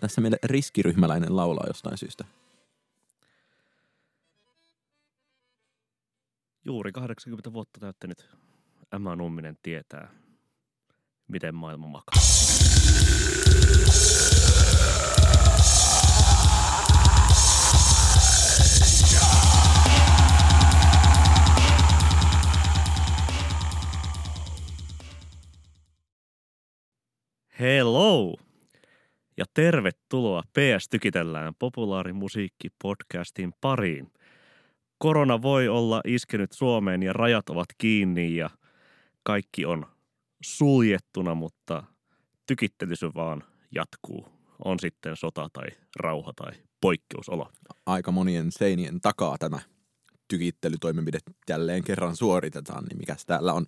Tässä meille riskiryhmäläinen laulaa jostain syystä. Juuri 80 vuotta täyttänyt Emma Numminen tietää, miten maailma makaa. Hello! Ja tervetuloa PS Tykitellään populaarimusiikki-podcastin pariin. Korona voi olla iskenyt Suomeen ja rajat ovat kiinni ja kaikki on suljettuna, mutta tykittely se vaan jatkuu. On sitten sota tai rauha tai poikkeusolo. Aika monien seinien takaa tämä tykittelytoimenpide jälleen kerran suoritetaan, niin mikäs täällä on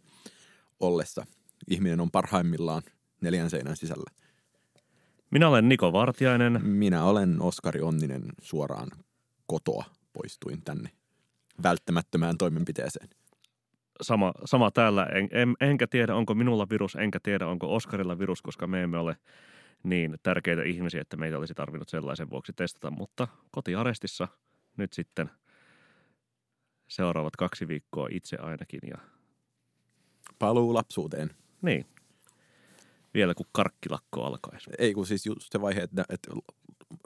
ollessa. Ihminen on parhaimmillaan neljän seinän sisällä. Minä olen Niko Vartiainen. Minä olen Oskari Onninen suoraan kotoa poistuin tänne välttämättömään toimenpiteeseen. Sama, sama täällä. En, en, enkä tiedä, onko minulla virus, enkä tiedä, onko Oskarilla virus, koska me emme ole niin tärkeitä ihmisiä, että meitä olisi tarvinnut sellaisen vuoksi testata. Mutta kotiarestissa nyt sitten seuraavat kaksi viikkoa itse ainakin. Ja... Paluu lapsuuteen. Niin, vielä kun karkkilakko alkaisi. Ei kun siis just se vaihe, että, että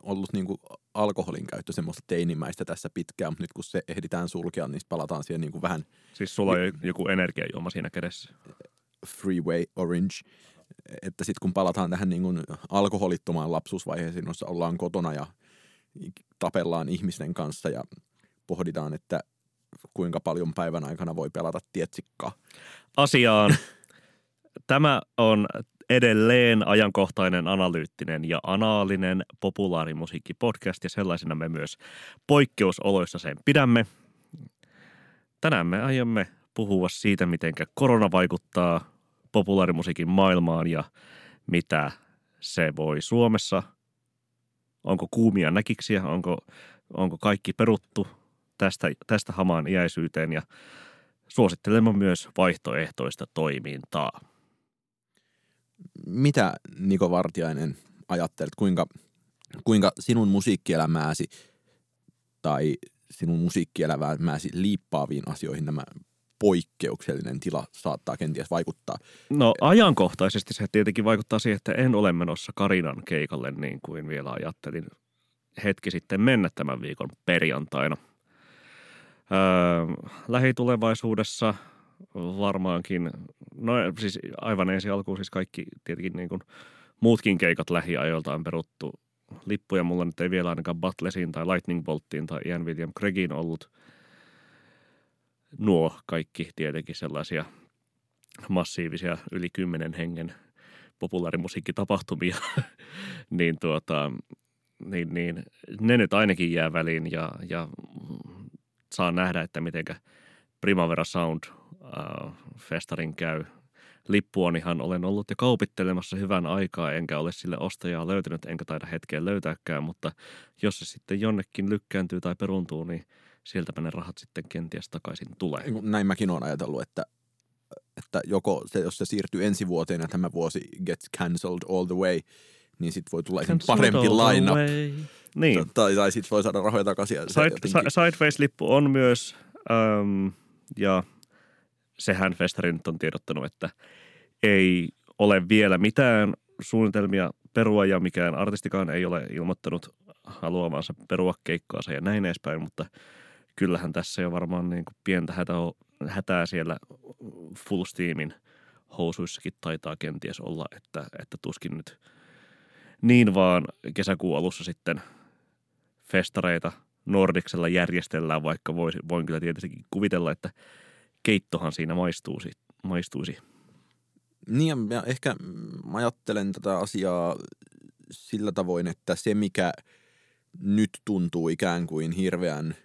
ollut niin kuin alkoholin käyttö semmoista teinimäistä tässä pitkään, mutta nyt kun se ehditään sulkea, niin palataan siihen niin kuin vähän... Siis sulla on joku energiajuoma siinä kädessä. Freeway Orange. Että sitten kun palataan tähän niin kuin alkoholittomaan lapsuusvaiheeseen, jossa ollaan kotona ja tapellaan ihmisten kanssa ja pohditaan, että kuinka paljon päivän aikana voi pelata tietsikkaa. Asiaan. Tämä on edelleen ajankohtainen, analyyttinen ja anaalinen populaarimusiikkipodcast ja sellaisena me myös poikkeusoloissa sen pidämme. Tänään me aiomme puhua siitä, miten korona vaikuttaa populaarimusiikin maailmaan ja mitä se voi Suomessa. Onko kuumia näkiksiä, onko, onko kaikki peruttu tästä, tästä hamaan iäisyyteen ja suosittelemme myös vaihtoehtoista toimintaa mitä Niko Vartiainen ajattelet, kuinka, kuinka sinun musiikkielämääsi tai sinun musiikkielämääsi liippaaviin asioihin nämä poikkeuksellinen tila saattaa kenties vaikuttaa? No ajankohtaisesti se tietenkin vaikuttaa siihen, että en ole menossa Karinan keikalle niin kuin vielä ajattelin hetki sitten mennä tämän viikon perjantaina. Öö, lähitulevaisuudessa varmaankin, no siis aivan ensi alkuun siis kaikki tietenkin niin kuin muutkin keikat lähiajoilta on peruttu. Lippuja mulla nyt ei vielä ainakaan Butlesiin tai Lightning Bolttiin tai Ian William Craigin ollut. Nuo kaikki tietenkin sellaisia massiivisia yli kymmenen hengen populaarimusiikkitapahtumia, niin, tuota, niin, niin ne nyt ainakin jää väliin ja, ja saa nähdä, että mitenkä Primavera Sound äh, festarin käy. Lippuanihan olen ollut jo kaupittelemassa hyvän aikaa, enkä ole sille ostajaa löytänyt, enkä taida hetkeen löytääkään, mutta jos se sitten jonnekin lykkääntyy tai peruntuu, niin sieltäpä ne rahat sitten kenties takaisin tulee. Näin mäkin olen ajatellut, että, että joko se, jos se siirtyy ensi vuoteen ja tämä vuosi gets cancelled all the way, niin sitten voi tulla ihan parempi lineup. Niin. Tai, tai sitten voi saada rahoja takaisin. Side, Sideways-lippu on myös, ähm, ja sehän festari nyt on tiedottanut, että ei ole vielä mitään suunnitelmia perua ja mikään artistikaan ei ole ilmoittanut haluamansa perua keikkaansa ja näin edespäin, mutta kyllähän tässä jo varmaan niin kuin pientä hätää, hätää siellä full steamin housuissakin taitaa kenties olla, että, että tuskin nyt niin vaan kesäkuun alussa sitten festareita Nordiksella järjestellään, vaikka voisi, voin kyllä tietysti kuvitella, että keittohan siinä maistuisi. maistuisi. Niin ja ehkä mä ajattelen tätä asiaa sillä tavoin, että se mikä nyt tuntuu ikään kuin hirveän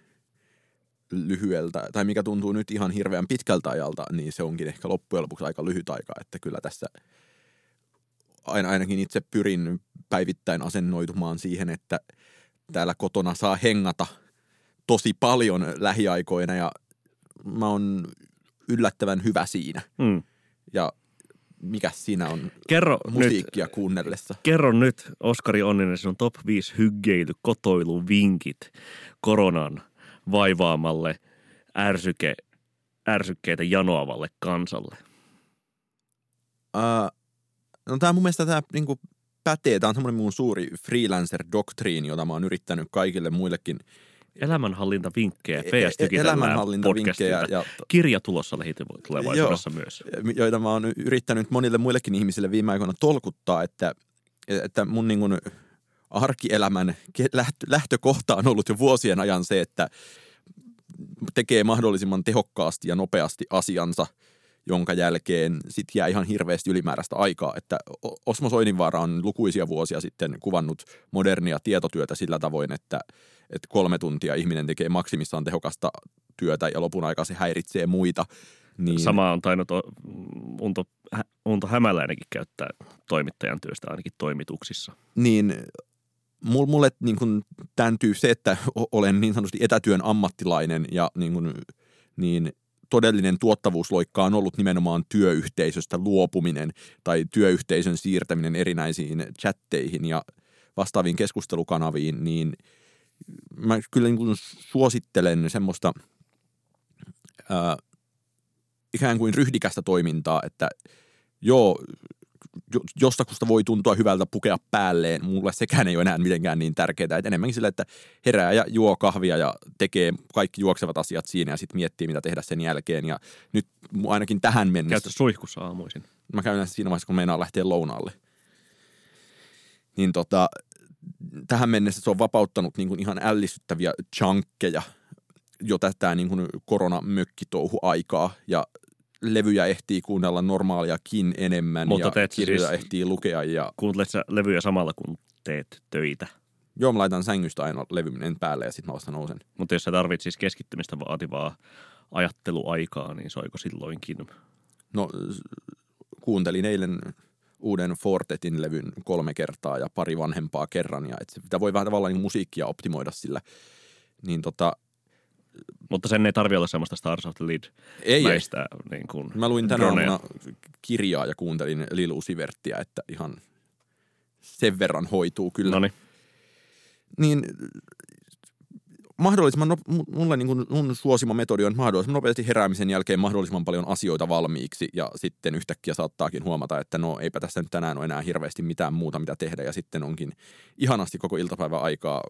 lyhyeltä, tai mikä tuntuu nyt ihan hirveän pitkältä ajalta, niin se onkin ehkä loppujen lopuksi aika lyhyt aika, että kyllä tässä ainakin itse pyrin päivittäin asennoitumaan siihen, että täällä kotona saa hengata tosi paljon lähiaikoina ja mä oon yllättävän hyvä siinä. Mm. Ja mikä siinä on Kerro nyt, musiikkia kuunnellessa? kerro nyt, Oskari Onninen, sinun top 5 hyggeily, kotoilu, vinkit koronan vaivaamalle ärsyke, ärsykkeitä janoavalle kansalle. Uh, no tämä mun mielestä tämä niinku pätee. Tämä on semmoinen mun suuri freelancer-doktriini, jota mä oon yrittänyt kaikille muillekin Elämänhallintavinkkejä, E- PS e- Tykitellään elämänhallintavinkkejä ja Kirja tulossa lähitulevaisuudessa myös. joita mä oon yrittänyt monille muillekin ihmisille viime aikoina tolkuttaa, että, että mun niin kuin arkielämän lähtökohta on ollut jo vuosien ajan se, että tekee mahdollisimman tehokkaasti ja nopeasti asiansa, jonka jälkeen sit jää ihan hirveästi ylimääräistä aikaa. Että Osmo Soininvaara on lukuisia vuosia sitten kuvannut modernia tietotyötä sillä tavoin, että, että kolme tuntia ihminen tekee maksimissaan tehokasta työtä ja lopun aikaa se häiritsee muita. Niin, Sama on tainnut Unto, Unto Hämäläinenkin käyttää toimittajan työstä ainakin toimituksissa. niin mul- mulle niin kuin tämän tyy se, että olen niin sanotusti etätyön ammattilainen ja niin, kuin, niin todellinen tuottavuusloikka on ollut nimenomaan työyhteisöstä luopuminen tai työyhteisön siirtäminen erinäisiin chatteihin ja vastaaviin keskustelukanaviin, niin mä kyllä niin kuin suosittelen semmoista ää, ikään kuin ryhdikästä toimintaa, että joo, jo- jostakusta voi tuntua hyvältä pukea päälleen. Mulle sekään ei ole enää mitenkään niin tärkeää. Et enemmänkin sillä, että herää ja juo kahvia ja tekee kaikki juoksevat asiat siinä ja sitten miettii, mitä tehdä sen jälkeen. Ja nyt ainakin tähän mennessä, Käytä suihkussa aamuisin. mä käyn siinä vaiheessa, kun meinaa lähteä lounaalle. Niin tota, tähän mennessä se on vapauttanut niin kuin ihan ällistyttäviä chunkkeja jo tätä niin kuin koronamökkitouhu-aikaa ja levyjä ehtii kuunnella normaaliakin enemmän Mutta ja teet sä kirjoja siis- ehtii lukea ja Kuuntelet sä levyjä samalla, kun teet töitä. joo, mä laitan sängystä aina levyminen päälle ja sitten mä vasta nousen. Mutta jos sä tarvit siis keskittymistä vaativaa ajatteluaikaa, niin soiko silloinkin? No kuuntelin eilen uuden Fortetin levyn kolme kertaa ja pari vanhempaa kerran ja et sitä voi vähän tavallaan niin musiikkia optimoida sillä. Niin tota, Mutta sen ei tarvi olla semmoista Stars of the Lead ei, ei. mäistä niin kuin Mä luin tänä droneja. aamuna kirjaa ja kuuntelin Lil Uzi Verttiä, että ihan sen verran hoituu kyllä. No niin. Niin mahdollisimman, no, mulle niin kuin mun suosima metodi on mahdollisimman nopeasti heräämisen jälkeen mahdollisimman paljon asioita valmiiksi ja sitten yhtäkkiä saattaakin huomata, että no eipä tässä nyt tänään ole enää hirveästi mitään muuta mitä tehdä ja sitten onkin ihanasti koko iltapäivä aikaa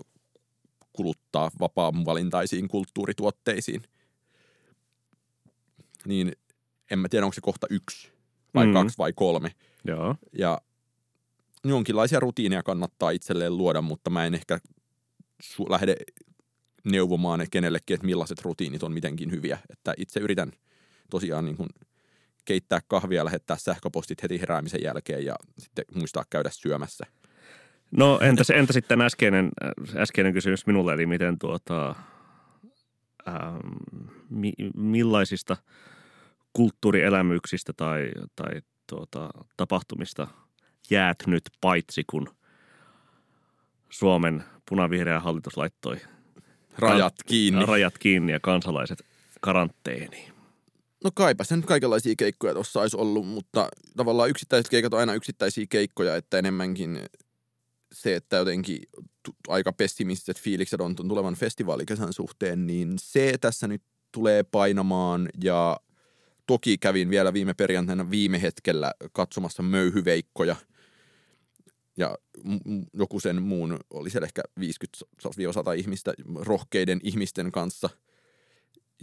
kuluttaa vapaa-valintaisiin kulttuurituotteisiin. Niin en mä tiedä, onko se kohta yksi vai Mm. kaksi vai kolme. Joo. Ja jonkinlaisia rutiineja kannattaa itselleen luoda, mutta mä en ehkä su- lähde neuvomaan kenellekin, että millaiset rutiinit on mitenkin hyviä. Että itse yritän tosiaan niin kuin keittää kahvia, lähettää sähköpostit heti heräämisen jälkeen ja sitten muistaa käydä syömässä. No entäs, entä sitten äskeinen, äskeinen kysymys minulle, eli miten tuota, ähm, mi, millaisista kulttuurielämyksistä tai, tai tuota, tapahtumista jäät nyt paitsi, kun Suomen punavihreä hallitus laittoi Rajat kiinni. rajat kiinni ja kansalaiset karanteeniin. No kaipa sen kaikenlaisia keikkoja tuossa olisi ollut, mutta tavallaan yksittäiset keikat on aina yksittäisiä keikkoja, että enemmänkin se, että jotenkin aika pessimistiset fiilikset on tulevan festivaalikesän suhteen, niin se tässä nyt tulee painamaan. Ja toki kävin vielä viime perjantaina viime hetkellä katsomassa möyhyveikkoja. Ja joku sen muun, oli siellä ehkä 50-100 ihmistä rohkeiden ihmisten kanssa –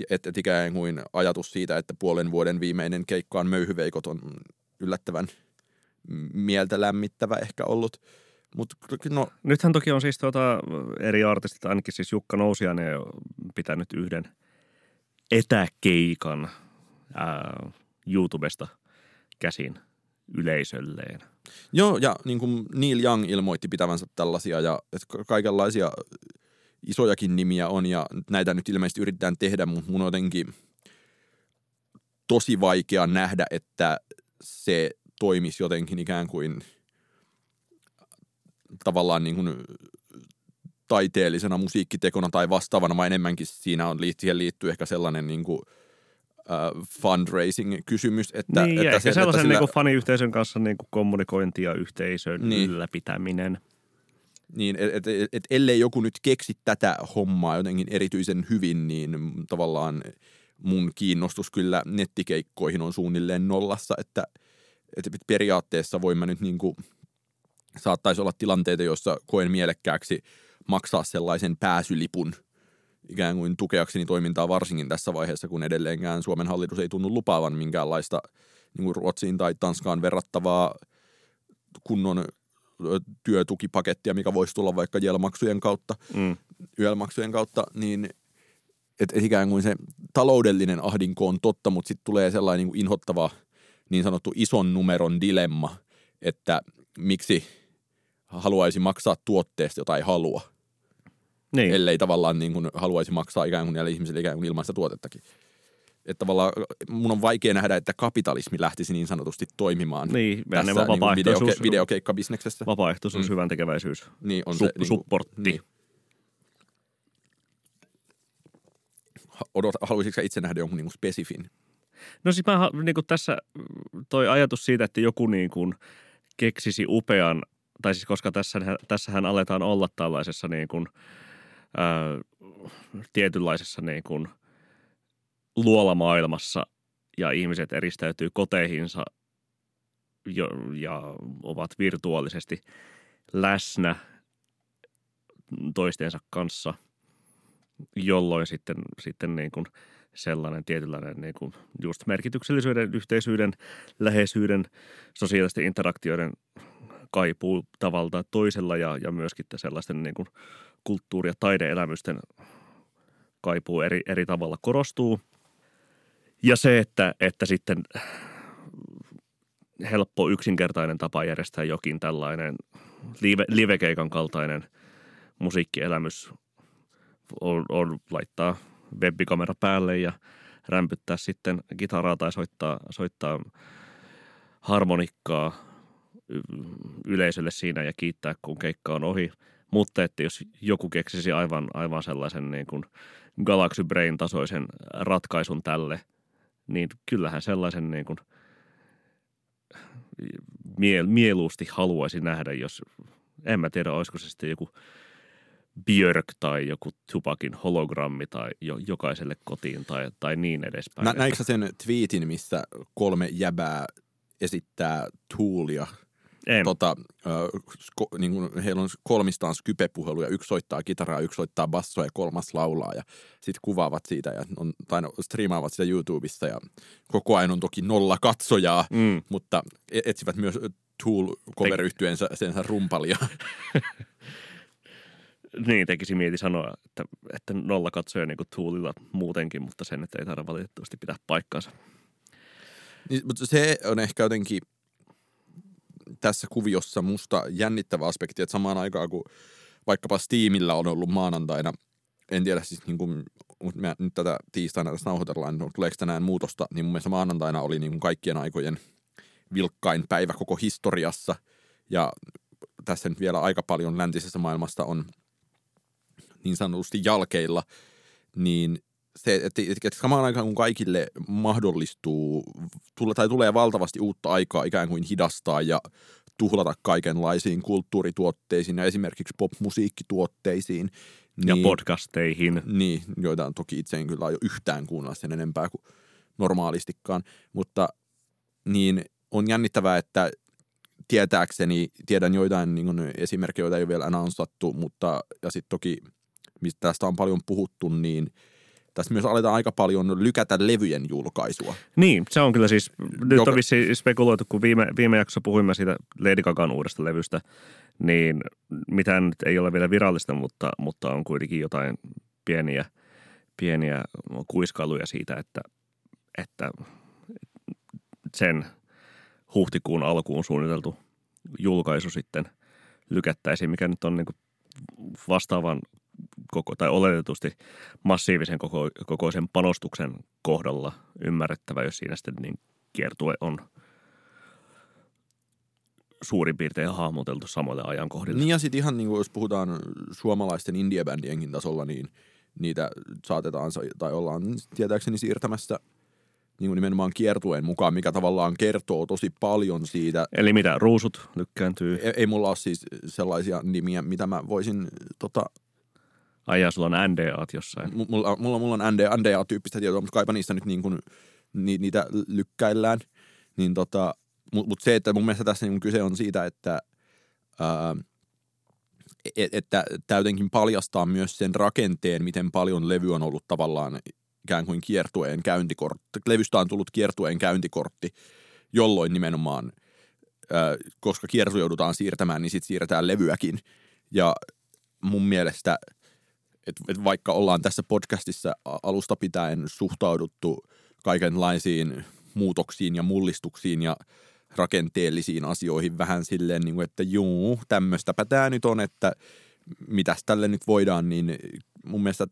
että et ikään kuin ajatus siitä, että puolen vuoden viimeinen keikka on möyhyveikot on yllättävän mieltä lämmittävä ehkä ollut. Mutta no, Nythän toki on siis tuota, eri artistit, ainakin siis Jukka Nousiainen jo pitänyt yhden etäkeikan ää, YouTubesta käsin yleisölleen. joo, ja niin kuin Neil Young ilmoitti pitävänsä tällaisia, ja että ka- kaikenlaisia isojakin nimiä on, ja näitä nyt ilmeisesti yritetään tehdä, mutta mun on jotenkin tosi vaikea nähdä, että se toimisi jotenkin ikään kuin tavallaan niin kuin taiteellisena musiikkitekona tai vastaavana, vaan enemmänkin siinä on, siihen liittyy ehkä sellainen niin kuin, fundraising-kysymys. Että, niin, että ja se, sellaisen että sillä, niin faniyhteisön kanssa niin kuin kommunikointi ja yhteisön Niin. niin. ylläpitäminen. Niin, että et, et, ellei joku nyt keksi tätä hommaa jotenkin erityisen hyvin, niin tavallaan mun kiinnostus kyllä nettikeikkoihin on suunnilleen nollassa, että, että periaatteessa voin mä nyt niin kuin, saattaisi olla tilanteita, joissa koen mielekkääksi maksaa sellaisen pääsylipun ikään kuin tukeakseni toimintaa varsinkin tässä vaiheessa, kun edelleenkään Suomen hallitus ei tunnu lupaavan minkäänlaista niin kuin Ruotsiin tai Tanskaan verrattavaa kunnon työtukipakettia, mikä voisi tulla vaikka jelmaksujen kautta, Mm. yölmaksujen kautta, niin että et ikään kuin se taloudellinen ahdinko on totta, mutta sitten tulee sellainen niin kuin inhottava niin sanottu ison numeron dilemma, että miksi haluaisi maksaa tuotteesta, jota ei halua, Niin. ellei tavallaan niin kuin haluaisi maksaa ikään kuin näille ihmisille ikään kuin ilmaista tuotettakin. Että tavallaan mun on vaikea nähdä, että kapitalismi lähtisi niin sanotusti toimimaan Niin, tässä niin kuin vapaaehtoisuus, videoke- videokeikkabisneksessä. vapaaehtoisuus Mm. hyvän tekeväisyys. Niin on Sup- se, niin kuin, supportti. Niin. Odot, haluaisitko itse nähdä jonkun niin kuin spesifin? No siis mä, niin kuin tässä toi ajatus siitä, että joku niin kuin keksisi upean, tai siis koska tässä, tässähän aletaan olla tällaisessa niin kuin, ää, tietynlaisessa niin kuin luolamaailmassa ja ihmiset eristäytyy koteihinsa jo, ja ovat virtuaalisesti läsnä toistensa kanssa, jolloin sitten, sitten niin kuin sellainen tietynlainen niin kuin just merkityksellisyyden, yhteisyyden, läheisyyden, sosiaalisten interaktioiden kaipuu tavalla toisella ja, ja myöskin sellaisten niin kuin kulttuuri- ja taideelämysten kaipuu eri, eri tavalla korostuu. Ja se, että, että sitten helppo yksinkertainen tapa järjestää jokin tällainen live, livekeikan kaltainen musiikkielämys on, on laittaa webbikamera päälle ja rämpyttää sitten kitaraa tai soittaa, soittaa harmonikkaa yleisölle siinä ja kiittää, kun keikka on ohi. Mutta että jos joku keksisi aivan, aivan sellaisen niin kuin Galaxy Brain-tasoisen ratkaisun tälle, niin kyllähän sellaisen niin kuin mie- mieluusti haluaisi nähdä, jos en mä tiedä, olisiko se sitten joku Björk tai joku Tupakin hologrammi tai jo, jokaiselle kotiin tai, tai niin edespäin. Nä, näikö sen tweetin, missä kolme jäbää esittää Toolia? Tota, ö, sko, niin kuin heillä on kolmistaan skypepuhelu ja yksi soittaa kitaraa, yksi soittaa bassoa ja kolmas laulaa ja sitten kuvaavat siitä ja on, tai no, striimaavat sitä YouTubessa ja koko ajan on toki nolla katsojaa, Mm. mutta e- etsivät myös tool cover yhtyeensä sen rumpalia. Niin, tekisi mieti sanoa, että, että nolla katsoja niin kuin Toolilla muutenkin, mutta sen, että ei taida valitettavasti pitää paikkaansa. Niin, mutta se on ehkä jotenkin tässä kuviossa musta jännittävä aspekti, että samaan aikaan kun vaikkapa Steamilla on ollut maanantaina, en tiedä siis niin kuin, mutta me nyt tätä tiistaina tässä nauhoitellaan, niin tuleeko tänään muutosta, niin mun mielestä maanantaina oli niin kuin kaikkien aikojen vilkkain päivä koko historiassa. Ja tässä nyt vielä aika paljon läntisessä maailmasta on niin sanotusti jalkeilla, niin se, että, että samaan aikaan kun kaikille mahdollistuu, tule, tai tulee valtavasti uutta aikaa ikään kuin hidastaa ja tuhlata kaikenlaisiin kulttuurituotteisiin ja esimerkiksi popmusiikkituotteisiin. Ja niin- podcasteihin. niin, joita on toki itse en kyllä aio yhtään kuunnella sen enempää kuin normaalistikaan, mutta niin on jännittävää, että tietääkseni, tiedän joitain niin kuin esimerkkejä, joita ei ole vielä annonsattu, mutta ja sitten toki, mistä tästä on paljon puhuttu, niin tässä myös aletaan aika paljon lykätä levyjen julkaisua. Niin, se on kyllä siis, nyt Joka- on vissiin spekuloitu, kun viime, viime jaksossa puhuimme siitä Lady Gagan uudesta levystä, niin mitään nyt ei ole vielä virallista, mutta, mutta on kuitenkin jotain pieniä, pieniä kuiskailuja siitä, että, että sen huhtikuun alkuun suunniteltu julkaisu sitten lykättäisiin, mikä nyt on niin vastaavan koko, tai oletetusti massiivisen koko, kokoisen panostuksen kohdalla ymmärrettävä, jos siinä sitten niin kiertue on suurin piirtein hahmoteltu samoille ajankohdille. Niin ja sitten ihan niin kuin, jos puhutaan suomalaisten indiebändienkin tasolla, niin niitä saatetaan, sa- tai ollaan tietääkseni siirtämässä niin kuin nimenomaan kiertueen mukaan, mikä tavallaan kertoo tosi paljon siitä. Eli mitä, ruusut lykkääntyy? Ei, ei mulla ole siis sellaisia nimiä, mitä mä voisin tota, Ai sulla on NDAt jossain. Mulla, mulla, mulla on NDA, NDA-tyyppistä tietoa, mutta kaipa niistä nyt niin kuin, ni, niitä lykkäillään. Niin tota, mutta mut se, että mun mielestä tässä niin kyse on siitä, että, ää, et, että tämä jotenkin paljastaa myös sen rakenteen, miten paljon levy on ollut tavallaan ikään kuin kiertueen käyntikortti. Levystä on tullut kiertueen käyntikortti, jolloin nimenomaan, ää, koska kiertu joudutaan siirtämään, niin sitten siirretään levyäkin. Ja mun mielestä – että et vaikka ollaan tässä podcastissa alusta pitäen suhtauduttu kaikenlaisiin muutoksiin ja mullistuksiin ja rakenteellisiin asioihin vähän silleen, niin kuin, että juu, tämmöistäpä tämä nyt on, että mitäs tälle nyt voidaan, niin mun mielestä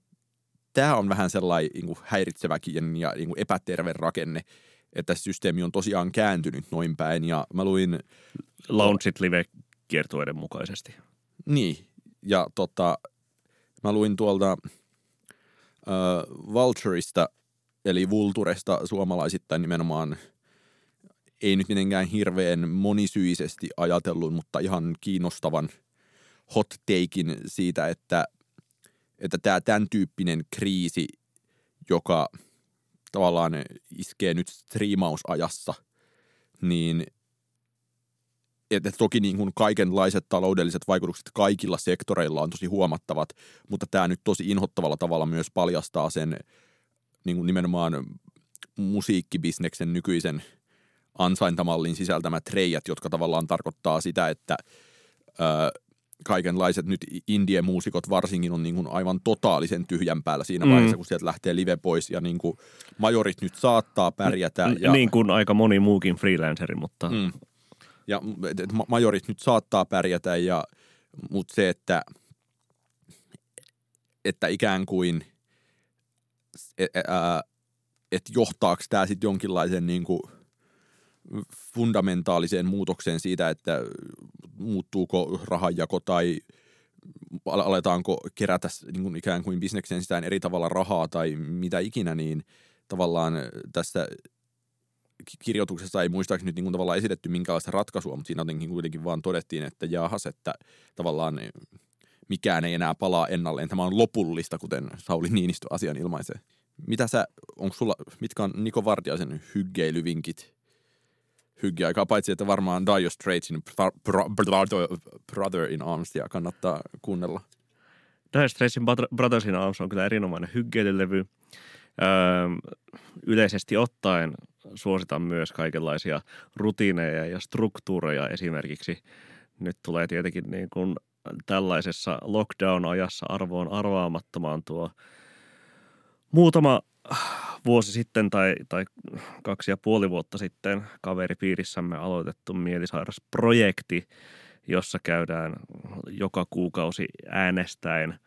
tämä on vähän sellainen niin kuin häiritseväkin ja niin kuin epäterve rakenne, että systeemi on tosiaan kääntynyt noin päin. Ja mä luin... Launchit live-kiertueiden mukaisesti. Niin, ja tota, Mä luin tuolta äh, Vultureista, eli Vulturesta suomalaisittain nimenomaan ei nyt mitenkään hirveän monisyisesti ajatellut, mutta ihan kiinnostavan hot takein siitä, että, että tämä tämän tyyppinen kriisi, joka tavallaan iskee nyt striimausajassa, niin että toki niin kuin kaikenlaiset taloudelliset vaikutukset kaikilla sektoreilla on tosi huomattavat, mutta tämä nyt tosi inhottavalla tavalla myös paljastaa sen niin kuin nimenomaan musiikkibisneksen nykyisen ansaintamallin sisältämät reijät, jotka tavallaan tarkoittaa sitä, että ää, kaikenlaiset nyt indie-muusikot varsinkin on niin kuin aivan totaalisen tyhjän päällä siinä mm. vaiheessa, kun sieltä lähtee live pois ja niin kuin majorit nyt saattaa pärjätä. Ja... Niin kuin aika moni muukin freelanceri, mutta mm ja majorit nyt saattaa pärjätä, ja, mutta se, että, että ikään kuin, että et johtaako tämä sitten jonkinlaisen niin kuin fundamentaaliseen muutokseen siitä, että muuttuuko rahanjako tai aletaanko kerätä niin kuin ikään kuin bisneksen sisään eri tavalla rahaa tai mitä ikinä, niin tavallaan tässä kirjoituksessa ei muistaakseni nyt niin kuin tavallaan esitetty minkälaista ratkaisua, mutta siinä jotenkin kuitenkin vaan todettiin, että jahas, että tavallaan mikään ei enää palaa ennalleen. Tämä on lopullista, kuten Sauli Niinistö asian ilmaisee. Mitä sä, onko sulla, mitkä on Niko Vartiaisen hyggeilyvinkit hyggeaikaa, paitsi että varmaan Dire Straitsin Brother in Arms ja kannattaa kuunnella. Dire Straitsin Brothers in Arms on kyllä erinomainen hyggeilylevy. Öö, yleisesti ottaen suositan myös kaikenlaisia rutiineja ja struktuureja esimerkiksi. Nyt tulee tietenkin niin kuin tällaisessa lockdown-ajassa arvoon arvaamattomaan tuo muutama vuosi sitten tai, tai kaksi ja puoli vuotta sitten kaveripiirissämme aloitettu mielisairasprojekti, jossa käydään joka kuukausi äänestäen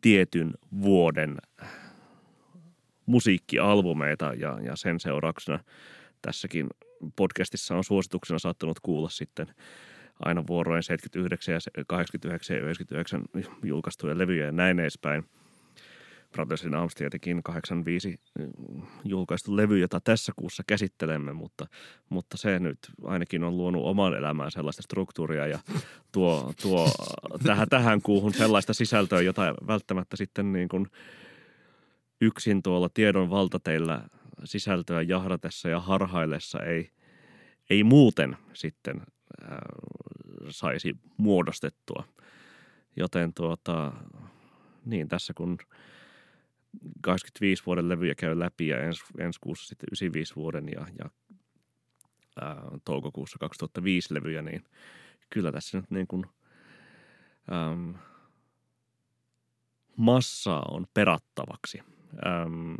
tietyn vuoden musiikkialbumeita ja, ja sen seurauksena tässäkin podcastissa on suosituksena saattanut kuulla sitten aina vuoroin 79 ja 89 ja 99 julkaistuja levyjä ja näin edespäin. Brothersin tietenkin 85 mm, julkaistu levy, jota tässä kuussa käsittelemme, mutta, mutta se nyt ainakin on luonut oman elämään sellaista struktuuria ja tuo, tuo tähän, tähän kuuhun sellaista sisältöä, jota välttämättä sitten niin kuin – yksin tuolla tiedon valtateillä sisältöä jahdatessa ja harhaillessa ei, ei muuten sitten äh, saisi muodostettua. Joten tuota, niin tässä kun 25 vuoden levyjä käy läpi ja ens, ensi kuussa sitten 95 vuoden ja, ja ää, äh, toukokuussa 2005 levyjä, niin kyllä tässä nyt niin kuin, äm, massaa on perattavaksi – äm,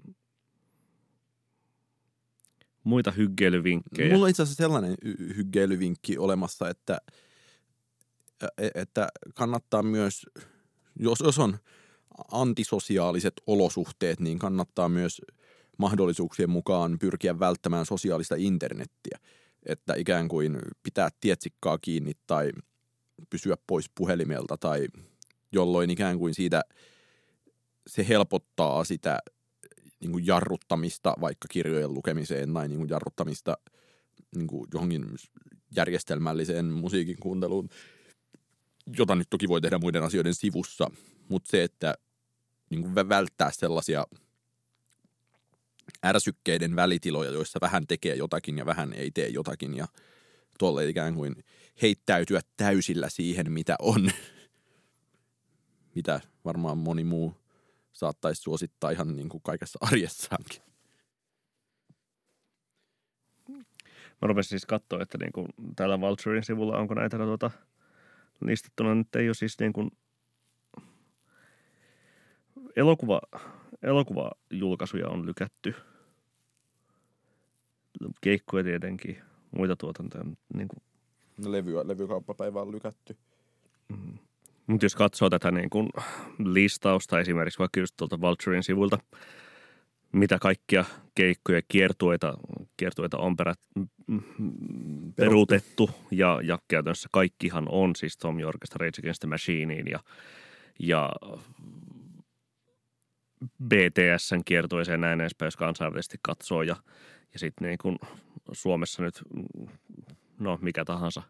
muita hyggeilyvinkkejä. Mulla on itse asiassa sellainen hyggeilyvinkki olemassa, että, e, että kannattaa myös, jos, jos on antisosiaaliset olosuhteet, niin kannattaa myös mahdollisuuksien mukaan pyrkiä välttämään sosiaalista internettiä. Että ikään kuin pitää tietsikkaa kiinni tai pysyä pois puhelimelta tai jolloin ikään kuin siitä – se helpottaa sitä niin kuin jarruttamista vaikka kirjojen lukemiseen tai niin kuin jarruttamista niin kuin johonkin järjestelmälliseen musiikin kuunteluun, jota nyt toki voi tehdä muiden asioiden sivussa, mutta se, että niin kuin välttää sellaisia ärsykkeiden välitiloja, joissa vähän tekee jotakin ja vähän ei tee jotakin ja tuolle ikään kuin heittäytyä täysillä siihen, mitä on, mitä varmaan moni muu saattaisi suosittaa ihan niin kuin kaikessa arjessaankin. Mä rupesin siis katsoa, että niin kuin täällä Vulturein sivulla onko näitä tuota, listattuna. Nyt ei ole siis niin kuin elokuva, elokuvajulkaisuja on lykätty. Keikkoja tietenkin, muita tuotantoja. Niin kuin. No, levyä, levykauppapäivä on lykätty. Mm. Mutta jos katsoo tätä niin kuin listausta esimerkiksi vaikka just tuolta Vulturein sivulta, mitä kaikkia keikkoja, kiertueita, kiertueita on perät, peruutettu ja, ja käytännössä kaikkihan on siis Tom Yorkesta Rage Against the Machineen ja, ja BTSn kiertueeseen näin edespäin, jos kansainvälisesti katsoo ja, ja sitten niin kuin Suomessa nyt, no mikä tahansa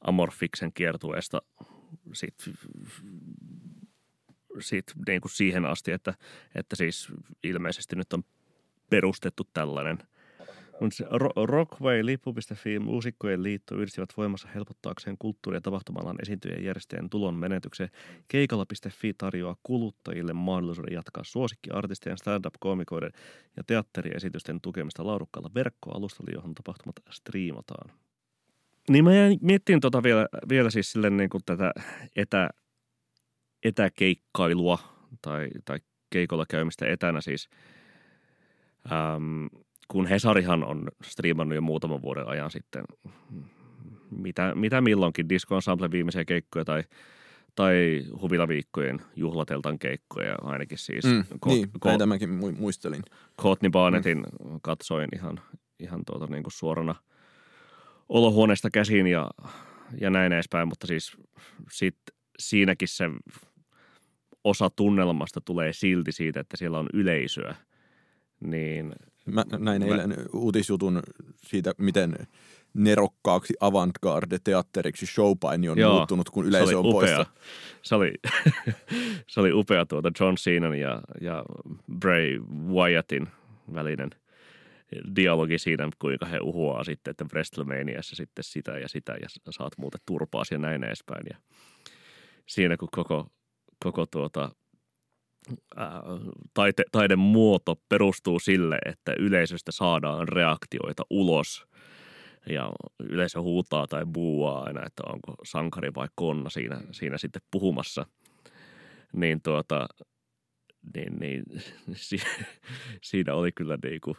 Amorfiksen kiertueesta sit, sit niin kuin siihen asti, että, että siis ilmeisesti nyt on perustettu tällainen – Rockway, muusikkojen liitto yhdistivät voimassa helpottaakseen kulttuuri- ja tapahtumalan esiintyjien järjestäjän tulon menetykseen. Keikalla.fi tarjoaa kuluttajille mahdollisuuden jatkaa suosikkiartistien, stand-up-koomikoiden ja teatteriesitysten tukemista laadukkaalla verkkoalustalla, johon tapahtumat striimataan. Niin mä jäin miettiin tota vielä, vielä siis sille niin kuin tätä etä, etäkeikkailua tai, tai keikolla käymistä etänä siis. Ähm, kun Hesarihan on striimannut jo muutaman vuoden ajan sitten mitä, mitä milloinkin, Disco Ensemble viimeisiä keikkoja tai, tai Huvilaviikkojen juhlateltan keikkoja ainakin siis. Mm, ko- niin, ko- näitä mäkin muistelin. Courtney Barnettin mm. katsoin ihan, ihan tuota niin kuin suorana olohuoneesta käsin ja, ja näin edespäin, mutta siis sit siinäkin se osa tunnelmasta tulee silti siitä, että siellä on yleisöä. Niin Mä näin Mä... eilen uutisjutun siitä, miten nerokkaaksi avantgarde-teatteriksi showpaini on Joo, muuttunut, kun yleisö on upea. poissa. Se oli, se oli upea tuota John Cenan ja, ja Bray Wyattin välinen dialogi siinä, kuinka he uhoaa sitten, että WrestleManiassa sitten sitä ja sitä ja saat muuten turpaas ja näin edespäin. Ja siinä kun koko, koko tuota taite, taiden muoto perustuu sille, että yleisöstä saadaan reaktioita ulos ja yleisö huutaa tai buuaa aina, että onko sankari vai konna siinä, siinä sitten puhumassa. Niin tuota, niin, niin si, siinä oli kyllä niinku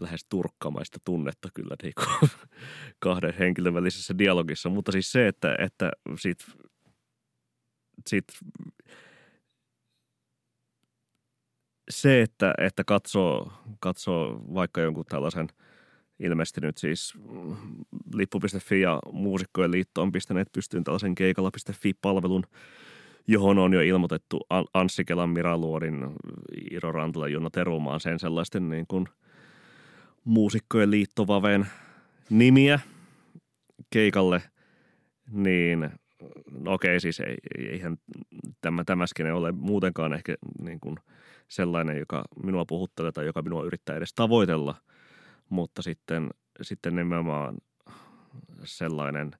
lähes turkkamaista tunnetta kyllä niinku kahden henkilön välisessä dialogissa. Mutta siis se, että, että sit, sit se, että, että katsoo, katsoo vaikka jonkun tällaisen ilmeisesti nyt siis lippu.fi ja muusikkojen liitto on pistäneet pystyyn tällaisen keikalla.fi-palvelun, johon on jo ilmoitettu Anssi Kelan, Mira Luodin, Iro Rantala, Juno Terumaan sen sellaisten niin kuin muusikkojen liittovaveen nimiä keikalle, niin no okei siis ei, eihän tämä, tämäskinen ole muutenkaan ehkä niin kuin – sellainen, joka minua puhuttelee tai joka minua yrittää edes tavoitella, mutta sitten, sitten nimenomaan sellainen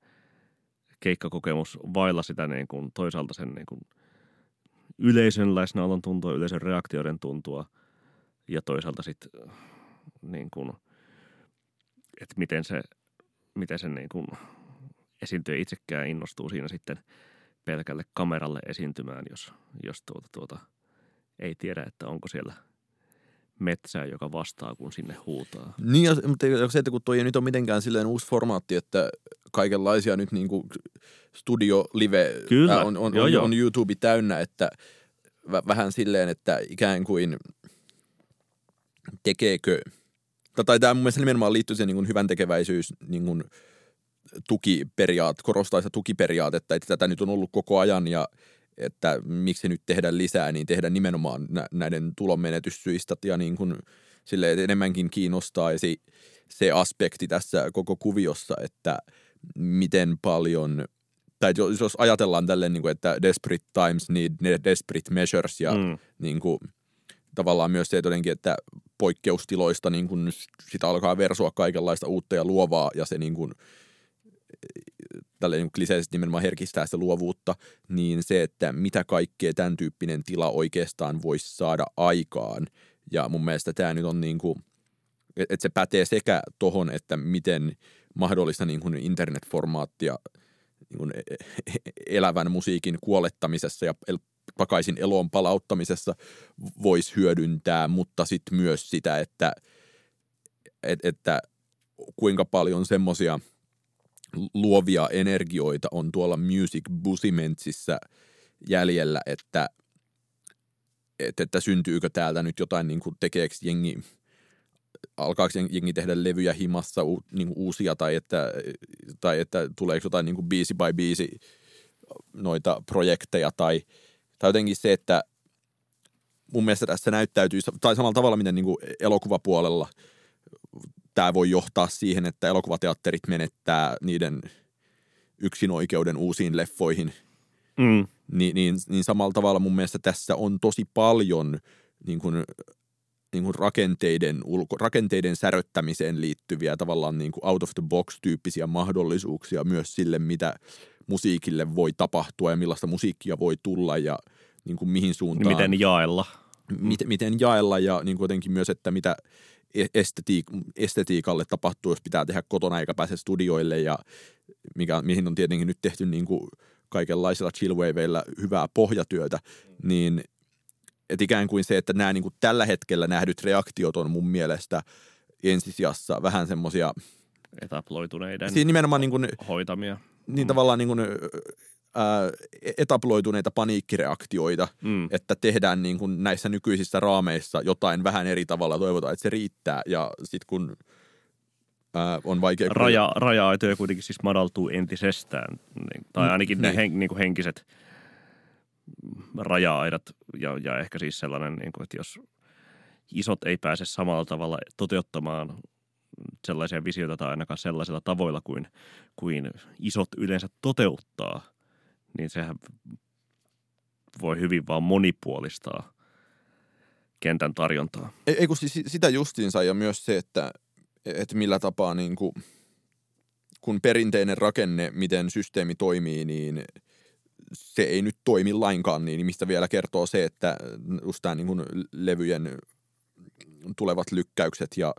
keikkakokemus vailla sitä niin kuin toisaalta sen niin kuin yleisön läsnäolon tuntua, yleisön reaktioiden tuntua ja toisaalta sitten niin kuin, että miten se, miten se niin kuin esiintyjä itsekään innostuu siinä sitten pelkälle kameralle esiintymään, jos, jos tuota, tuota – ei tiedä, että onko siellä metsää, joka vastaa, kun sinne huutaa. Niin, mutta se, että kun toi ei nyt ole mitenkään silleen uusi formaatti, että kaikenlaisia nyt niin kuin studio live Kyllä. on, on, joo, on, joo. on YouTube täynnä, että vähän silleen, että ikään kuin tekeekö, tai tämä mun mielestä nimenomaan liittyy siihen niin hyvän tekeväisyys niin kuin tukiperiaat, korostaa sitä tukiperiaatetta, että tätä nyt on ollut koko ajan ja että miksi nyt tehdä lisää, niin tehdä nimenomaan näiden tulonmenetyssyistä ja niin kuin että enemmänkin kiinnostaisi se aspekti tässä koko kuviossa, että miten paljon – tai jos ajatellaan tälleen, niin kuin, että desperate times need desperate measures ja mm. niin kuin, tavallaan myös se jotenkin, että poikkeustiloista niin kuin, sitä alkaa versua kaikenlaista uutta ja luovaa ja se niin kuin, tälleen niin kliseisesti nimenomaan herkistää sitä luovuutta, niin se, että mitä kaikkea tämän tyyppinen tila oikeastaan voisi saada aikaan. Ja mun mielestä tämä nyt on niin kuin, että se pätee sekä tohon, että miten mahdollista niin kuin internetformaattia niin kuin e-, e-, elävän musiikin kuolettamisessa ja takaisin eloon palauttamisessa voisi hyödyntää, mutta sitten myös sitä, että, että, että kuinka paljon semmoisia luovia energioita on tuolla Music Busimentsissä jäljellä, että, että, että syntyykö täältä nyt jotain, niin kuin tekeekö jengi, alkaako jengi tehdä levyjä himassa u, niin uusia tai että, tai että tuleeko jotain niin kuin biisi by biisi noita projekteja tai – tai jotenkin se, että mun mielestä tässä näyttäytyy, tai samalla tavalla miten niin kuin elokuvapuolella tämä voi johtaa siihen, että elokuvateatterit menettää niiden yksinoikeuden uusiin leffoihin, mm. niin, niin, niin samalla tavalla mun mielestä tässä on tosi paljon niin kuin, niin kuin rakenteiden, ulko, rakenteiden säröttämiseen liittyviä tavallaan niin kuin out of the box tyyppisiä mahdollisuuksia myös sille, mitä musiikille voi tapahtua ja millaista musiikkia voi tulla ja niin kuin mihin suuntaan. Miten jaella. Miten, miten jaella ja niin kuin jotenkin myös, että mitä estetiik- estetiikalle tapahtuu, jos pitää tehdä kotona eikä pääse studioille ja mikä, mihin on tietenkin nyt tehty niin kuin kaikenlaisilla chillwaveilla hyvää pohjatyötä, niin että ikään kuin se, että nämä niin kuin tällä hetkellä nähdyt reaktiot on mun mielestä ensisijassa vähän semmoisia – etaploituneiden Siinä nimenomaan niin kuin, hoitamia. Niin mm. tavallaan niin kuin, ää, etaploituneita paniikkireaktioita, mm. että tehdään niin kuin näissä nykyisissä raameissa jotain vähän eri tavalla, toivotaan, että se riittää. Ja sitten kun ää, on vaikea... Raja, raja-aitoja kuitenkin siis madaltuu entisestään, niin, tai mm, ainakin niin. ne hen, niin kuin henkiset raja-aidat ja, ja ehkä siis sellainen, niin kuin, että jos isot ei pääse samalla tavalla toteuttamaan sellaisia visioita tai ainakaan sellaisilla tavoilla kuin, kuin isot yleensä toteuttaa, niin sehän voi hyvin vaan monipuolistaa kentän tarjontaa. Ei, ei kun siis sitä justiinsa ja myös se, että, että millä tapaa niin kuin, kun perinteinen rakenne, miten systeemi toimii, niin se ei nyt toimi lainkaan, niin mistä vielä kertoo se, että just tämä niin levyjen tulevat lykkäykset ja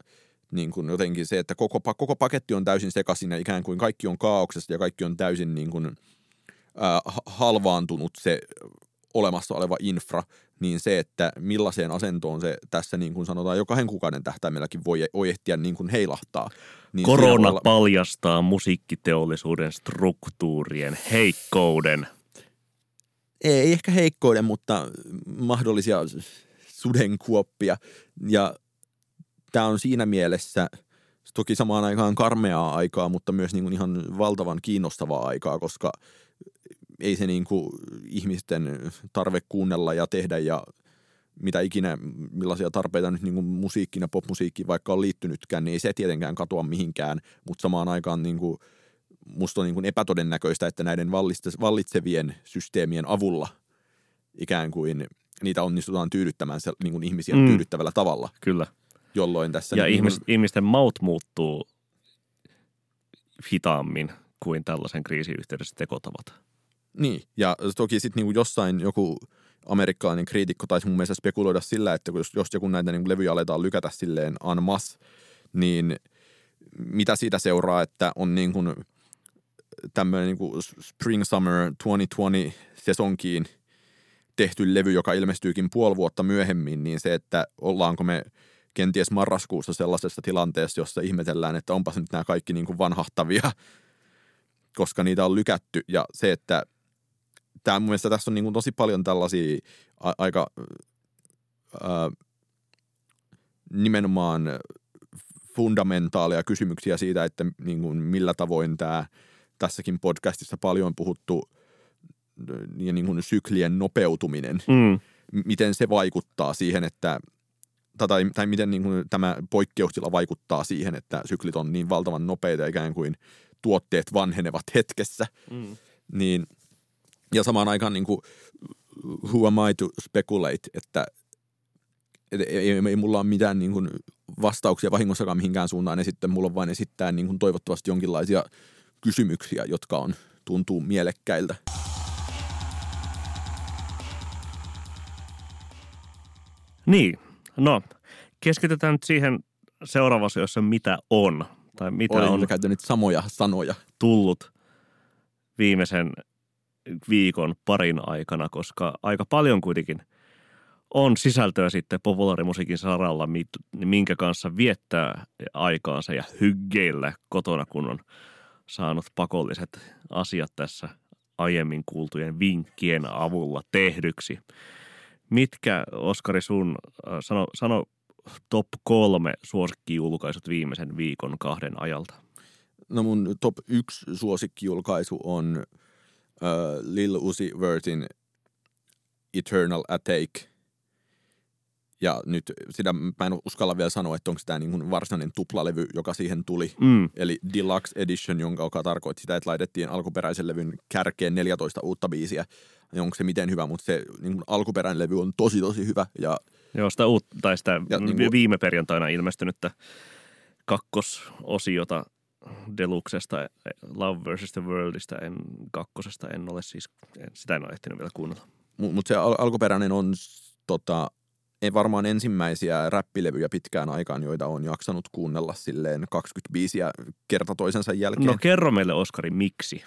niin kuin jotenkin se, että koko, koko paketti on täysin sekaisin ja ikään kuin kaikki on kaauksessa ja kaikki on täysin niin kuin, äh, halvaantunut se olemassa oleva infra, niin se, että millaiseen asentoon se tässä niin kuin sanotaan jo kahden kuukauden tähtäimelläkin voi, ehtiä niin kuin heilahtaa. Niin Korona olla... paljastaa musiikkiteollisuuden struktuurien heikkouden. Ei ehkä heikkouden, mutta mahdollisia sudenkuoppia. Ja tämä on siinä mielessä toki samaan aikaan karmeaa aikaa, mutta myös niin kuin ihan valtavan kiinnostavaa aikaa, koska ei se niin kuin ihmisten tarve kuunnella ja tehdä ja mitä ikinä, millaisia tarpeita nyt niin kuin musiikkiin ja popmusiikkiin vaikka on liittynytkään, niin ei se tietenkään katoa mihinkään, mutta samaan aikaan niin kuin, musta on niin kuin epätodennäköistä, että näiden vallitsevien systeemien avulla ikään kuin niitä onnistutaan tyydyttämään niin kuin ihmisiä mm. tyydyttävällä tavalla. Kyllä jolloin tässä... Ja niin ihmis, kuin... ihmisten maut muuttuu hitaammin kuin tällaisen kriisin yhteydessä tekotavat. Niin, ja toki sitten niin jossain joku amerikkalainen kriitikko taisi mun mielestä spekuloida sillä, että jos, jos joku näitä niin levyjä aletaan lykätä silleen en masse, niin mitä siitä seuraa, että on niin kuin tämmöinen niin kuin Spring Summer 2020 sesonkiin tehty levy, joka ilmestyykin puoli vuotta myöhemmin, niin se, että ollaanko me – kenties marraskuussa sellaisessa tilanteessa, jossa ihmetellään, että onpas nyt nämä kaikki niin kuin vanhahtavia, koska niitä on lykätty. Ja se, että tämä mun mielestä tässä on niin kuin tosi paljon tällaisia a- aika ää, nimenomaan fundamentaaleja kysymyksiä siitä, että niin kuin millä tavoin tämä tässäkin podcastissa paljon puhuttu ja niin kuin syklien nopeutuminen, Mm. miten se vaikuttaa siihen, että tai, tai miten niin kuin tämä poikkeustila vaikuttaa siihen, että syklit on niin valtavan nopeita ikään kuin tuotteet vanhenevat hetkessä, Mm. niin ja samaan aikaan niin kuin, who am I to speculate, että et ei, ei, ei mulla ole mitään niin kuin vastauksia vahingossakaan mihinkään suuntaan esittää, mulla on vain esittää niin kuin toivottavasti jonkinlaisia kysymyksiä, jotka on, tuntuu mielekkäiltä. Niin, no keskitytään nyt siihen seuraavassa, jossa mitä on, tai mitä Olen on kyllä käyttänyt samoja sanoja. tullut viimeisen viikon parin aikana, koska aika paljon kuitenkin on sisältöä sitten populaarimusiikin saralla, minkä kanssa viettää aikaansa ja hyggeillä kotona, kun on saanut pakolliset asiat tässä aiemmin kuultujen vinkkien avulla tehdyksi. Mitkä, Oskari, sun, äh, sano, sano top kolme suosikkijulkaisut viimeisen viikon kahden ajalta? No mun top yksi suosikkijulkaisu on äh, Lil Uzi Vertin Eternal Attack. Ja nyt sitä mä en uskalla vielä sanoa, että onko tämä niin varsinainen tuplalevy, joka siihen tuli. Mm. Eli Deluxe Edition, jonka joka tarkoitti sitä, että laitettiin alkuperäisen levyn kärkeen 14 uutta biisiä. Ja onko se miten hyvä, mutta se niin kuin alkuperäinen levy on tosi tosi hyvä. Ja Joo, sitä, uut, tai sitä Ja ja, niin kuin- viime perjantaina ilmestynyttä kakkososiota Deluxesta, Love vs. the Worldista, en, kakkosesta en ole siis, en, sitä en ole ehtinyt vielä kuunnella. Mutta se al- alkuperäinen on tota, ei varmaan ensimmäisiä räppilevyjä pitkään aikaan, joita on jaksanut kuunnella silleen 20 biisiä kerta toisensa jälkeen. No kerro meille Oskari, miksi?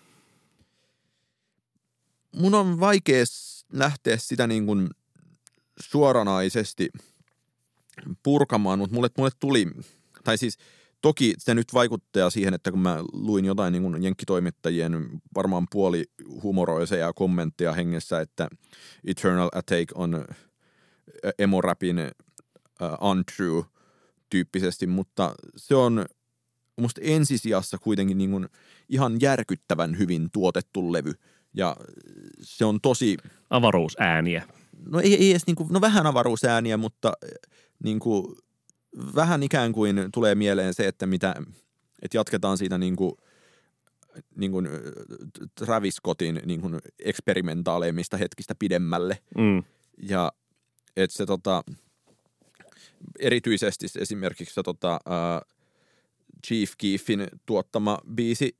Mun on vaikea lähteä sitä niin kuin suoranaisesti purkamaan, mutta mulle, mulle tuli, tai siis toki se nyt vaikuttaa siihen, että kun mä luin jotain niin kuin jenkkitoimittajien varmaan puoli humoroiseja kommentteja hengessä, että Eternal Attack on emo-rapin uh, untrue tyyppisesti, mutta se on musta ensisijassa kuitenkin niin kuin ihan järkyttävän hyvin tuotettu levy. Ja se on tosi, Avaruusääniä. no ei, ei edes niin kuin, no vähän avaruusääniä, mutta niin kuin, vähän ikään kuin tulee mieleen se, että mitä, että jatketaan siitä niin kuin, niin kuin Travis Scottin niin kuin eksperimentaaleimmista hetkistä pidemmälle. Mm. Ja että se tota, erityisesti se esimerkiksi se tota, uh, Chief Keefin tuottama biisi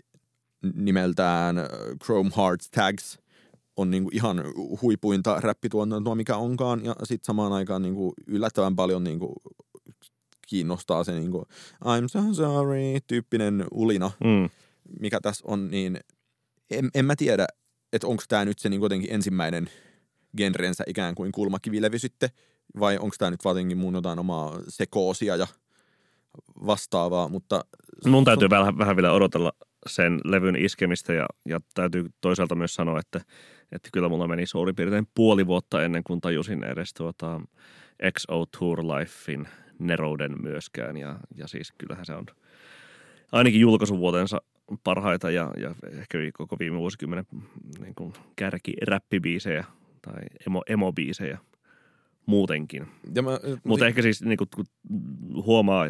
nimeltään äh, Chrome Hearts Tags on niinku ihan huipuinta räppituotantoa, mikä onkaan. Ja sitten samaan aikaan niinku yllättävän paljon niinku kiinnostaa se niinku I'm so sorry tyyppinen ulina Mm. mikä tässä on, niin en, en mä tiedä, että onko tämä nyt se niin jotenkin ensimmäinen genrensä ikään kuin kulmakivilevy sitten, vai onko tämä nyt jotenkin mun jotain omaa sekoosia ja vastaavaa, mutta Mun täytyy vähän, vähän vielä odotella sen levyn iskemistä ja, ja täytyy toisaalta myös sanoa, että, että kyllä mulla meni suurin piirtein puoli vuotta ennen kuin tajusin edes tuota XO Tour Lifein nerouden myöskään ja, ja siis kyllähän se on ainakin julkaisuvuotensa parhaita ja, ja ehkä koko viime vuosikymmenen niin kuin kärki räppibiisejä tai emo, emobiisejä muutenkin. ja mä, Mutta ehkä siis niin kuin, huomaa,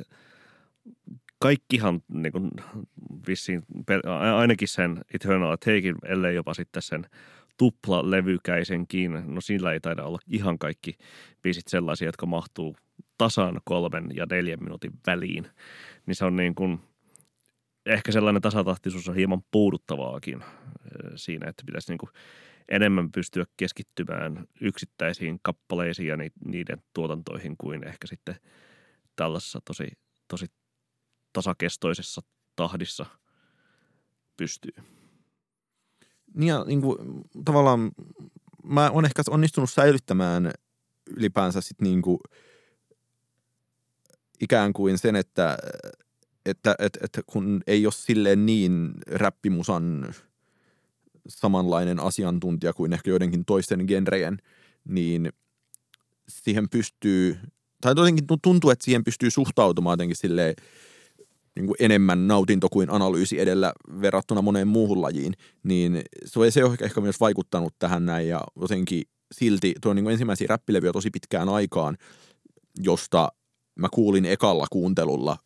kaikkihan niin kuin, vissiin, ainakin sen Eternal Takein, ellei jopa sitten sen tuplalevykäisenkin, no sillä ei taida olla ihan kaikki biisit sellaisia, jotka mahtuu tasan kolmen ja neljän minuutin väliin. Niin se on niin kuin, ehkä sellainen tasatahtisuus on hieman puuduttavaakin siinä, että pitäisi niin kuin enemmän pystyä keskittymään yksittäisiin kappaleisiin ja ni- niiden tuotantoihin kuin ehkä sitten tällaisessa tosi, tosi tasakestoisessa tahdissa pystyy. Niin ja niin kuin, tavallaan mä oon ehkä onnistunut säilyttämään ylipäänsä sit niin kuin, ikään kuin sen, että, että, että, että kun ei ole silleen niin räppimusan samanlainen asiantuntija kuin ehkä joidenkin toisten genrejen, niin siihen pystyy, tai jotenkin tuntuu, että siihen pystyy suhtautumaan jotenkin silleen niin kuin enemmän nautinto kuin analyysi edellä verrattuna moneen muuhun lajiin, niin se, se on ehkä myös vaikuttanut tähän näin ja jotenkin silti tuo niin kuin ensimmäisiä räppilevyjä tosi pitkään aikaan, josta mä kuulin ekalla kuuntelulla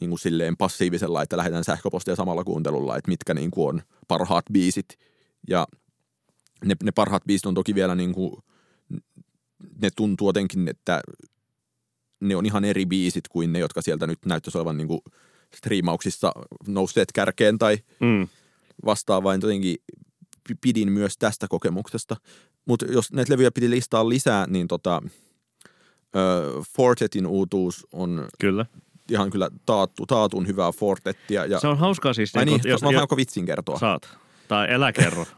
niin kuin silleen passiivisella, että lähetän sähköpostia samalla kuuntelulla, että mitkä niin kuin on parhaat biisit. Ja ne, ne parhaat biisit on toki vielä niin kuin, ne tuntuu jotenkin, että ne on ihan eri biisit kuin ne, jotka sieltä nyt näyttäisi olevan niin kuin striimauksissa nousseet kärkeen tai mm. vastaavaan. Jotenkin pidin myös tästä kokemuksesta. Mutta jos näitä levyjä piti listaa lisää, niin tota, äh, Fortetin uutuus on kyllä. ihan kyllä taattu, taatun hyvää Fortettia. Ja... Se on hauskaa siis. Ai niin, niin, jos, mä jo... vitsin kertoa. Saat. Tai elä kerro.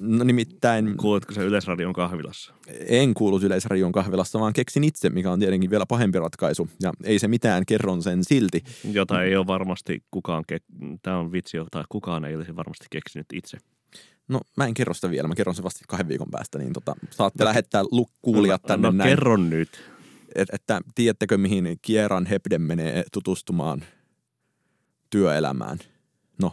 No nimittäin... Kuulitko se Yleisradion kahvilassa? En kuullut Yleisradion kahvilassa, vaan keksin itse, mikä on tietenkin vielä pahempi ratkaisu. Ja ei se mitään, kerron sen silti. Jota ei ole varmasti kukaan, ke- tämä on vitsi, jota kukaan ei olisi varmasti keksinyt itse. No mä en kerro sitä vielä, mä kerron sen vasta kahden viikon päästä, niin tota, saatte no, lähettää kuulijat tänne no, no, näin. kerron nyt. Et, että tiedättekö mihin Kieran Hebden menee tutustumaan työelämään? No,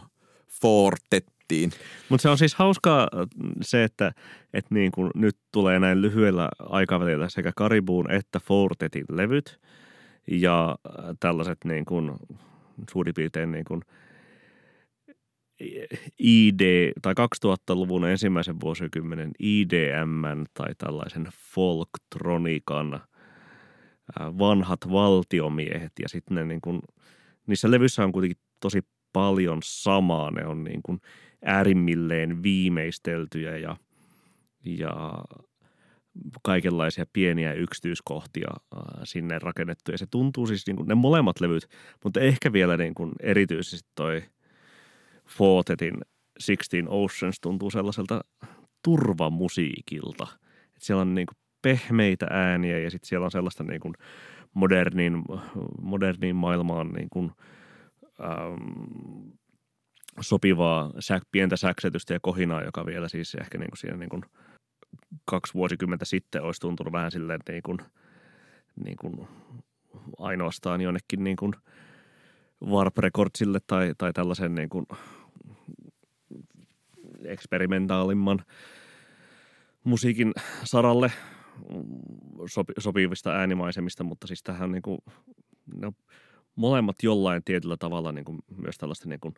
Fortet miettiin. Mutta se on siis hauskaa äh, se, että, että niin kuin nyt tulee näin lyhyellä aikavälillä sekä Karibuun että Fortetin levyt ja äh, tällaiset niin kuin suurin piirtein niin kuin ID tai 2000-luvun ensimmäisen vuosikymmenen IDM tai tällaisen folktronikan äh, vanhat valtiomiehet ja sitten ne niin kuin, niissä levyissä on kuitenkin tosi paljon samaa. Ne on niin kuin äärimmilleen viimeisteltyjä ja, ja kaikenlaisia pieniä yksityiskohtia sinne rakennettu. Ja se tuntuu siis niin kuin ne molemmat levyt, mutta ehkä vielä niin kuin erityisesti toi Fortetin Sixteen Oceans tuntuu sellaiselta turvamusiikilta. Et siellä on niin kuin pehmeitä ääniä ja sitten siellä on sellaista niin kuin modernin, modernin maailmaan niin kuin, ähm, sopivaa säk, pientä säksetystä ja kohinaa, joka vielä siis ehkä niin kuin siinä niin kuin kaksi vuosikymmentä sitten olisi tuntunut vähän silleen niin kuin, niin kuin ainoastaan jonnekin niin kuin Warp Recordsille tai, tai tällaisen niin kuin eksperimentaalimman musiikin saralle sopi, sopivista äänimaisemista, mutta siis tähän niin kuin, ne on molemmat jollain tietyllä tavalla niin kuin myös tällaista niin kuin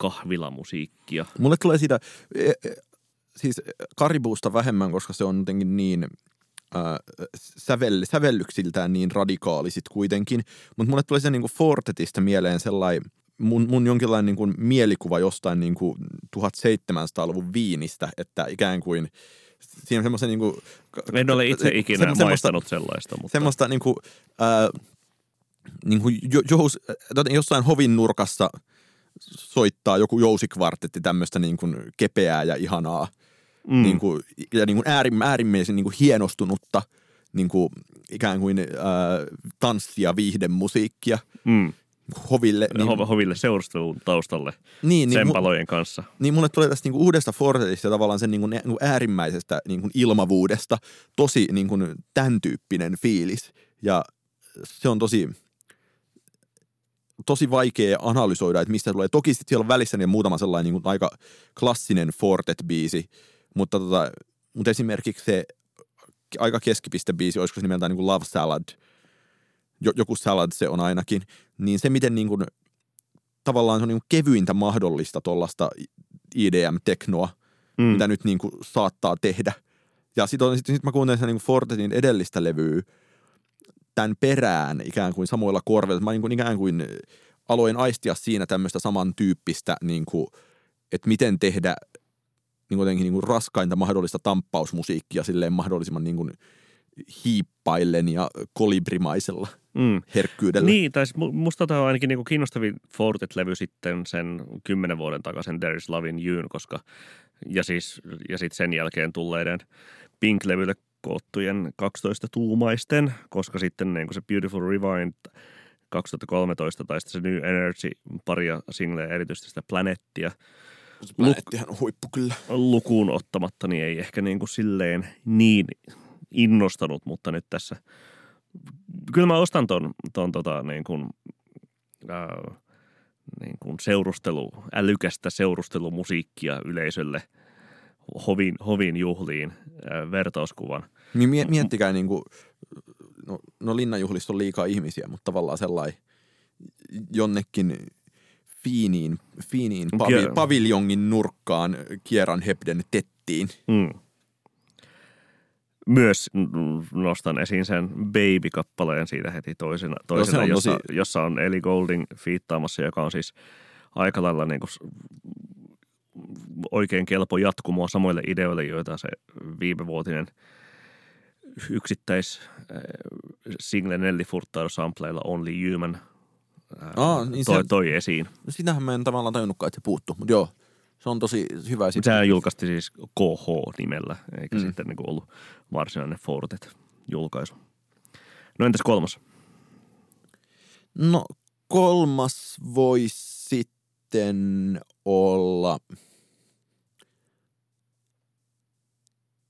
kahvilamusiikkia. Mulle tulee siitä, e, e, siis Karibuusta vähemmän, koska se on jotenkin niin äh, sävel, sävellyksiltään niin radikaalisit kuitenkin. Mutta mulle tulee siitä niin kuin Fortetista mieleen sellainen, mun, mun jonkinlainen niin kuin mielikuva jostain niin kuin 1700-luvun viinistä, että ikään kuin siinä on semmoisen niin kuin, En ole itse ikinä maistanut sellaista. Mutta... Semmoista niin kuin, äh, niin kuin jo, jossain hovin nurkassa – soittaa joku jousikvartetti tämmöistä niin kuin kepeää ja ihanaa mm. niin kuin, ja niin kuin äärim, äärimmäisen niin kuin hienostunutta niin kuin ikään kuin äh, tanssia, viihdemusiikkia. Mm hoville. Niin, Ho- hoville seurustelun taustalle niin, sen niin, palojen kanssa. Niin mulle tulee tästä niinku uudesta Fortetista tavallaan sen niinku, niinku äärimmäisestä niinku ilmavuudesta tosi niinku tämän tyyppinen fiilis. Ja se on tosi, tosi vaikea analysoida, että mistä tulee. Toki sitten siellä on välissä niin muutama sellainen niin kuin aika klassinen Fortet-biisi, mutta, tota, mutta esimerkiksi se aika keskipiste-biisi, olisiko se nimeltään niin kuin Love Salad, joku salad se on ainakin, niin se miten niin kuin, tavallaan se on niin kuin kevyintä mahdollista tuollaista IDM-teknoa, mm. mitä nyt niin kuin saattaa tehdä. Ja sitten sit, sit mä kuuntelin sen niin kuin Fortetin edellistä levyä, tämän perään ikään kuin samoilla korvilla. Mä niin kuin ikään kuin aloin aistia siinä tämmöistä samantyyppistä, niin kuin, että miten tehdä niin kuin niin kuin raskainta mahdollista tamppausmusiikkia silleen mahdollisimman niin kuin hiippaillen ja kolibrimaisella mm. herkkyydellä. Niin, tai musta tämä on ainakin niin kuin kiinnostavin Fortet-levy sitten sen kymmenen vuoden takaisin There is Love in You, koska ja siis ja sitten sen jälkeen tulleiden Pink-levylle koottujen 12-tuumaisten, koska sitten niin kuin se Beautiful Rewind 2013 tai sitten se New Energy paria singleä, erityisesti sitä Planettia. Planettihan on huippu kyllä. Lukuun ottamatta, niin ei ehkä niin kuin silleen niin innostanut, mutta nyt tässä kyllä mä ostan ton, ton tota niin kuin ää, niin kuin seurustelu, älykästä seurustelumusiikkia yleisölle hovin, hovin juhliin vertauskuvan. Niin mie- miettikää niin kuin, no, no linnanjuhlissa on liikaa ihmisiä, mutta tavallaan sellainen jonnekin fiiniin, fiiniin pavi, Kie- paviljongin nurkkaan Kieran Hebden tettiin. Mm. Myös nostan esiin sen Baby-kappaleen siitä heti toisena, toisena on jossa, tosi- jossa on Eli Golding fiittaamassa, joka on siis aika lailla niin kuin oikein kelpo jatkumoa samoille ideoille, joita se viimevuotinen yksittäis äh, single Nelly Furtado sampleilla Only Human äh, Aa, niin toi, se- toi esiin. No sitähän mä en tavallaan tajunnutkaan, että se puuttu, mutta joo, se on tosi hyvä. Sehän julkaistiin siis KH-nimellä, eikä Mm. mm. sitten niin ollut varsinainen Fortet-julkaisu. No entäs kolmas? No kolmas voisi sitten olla...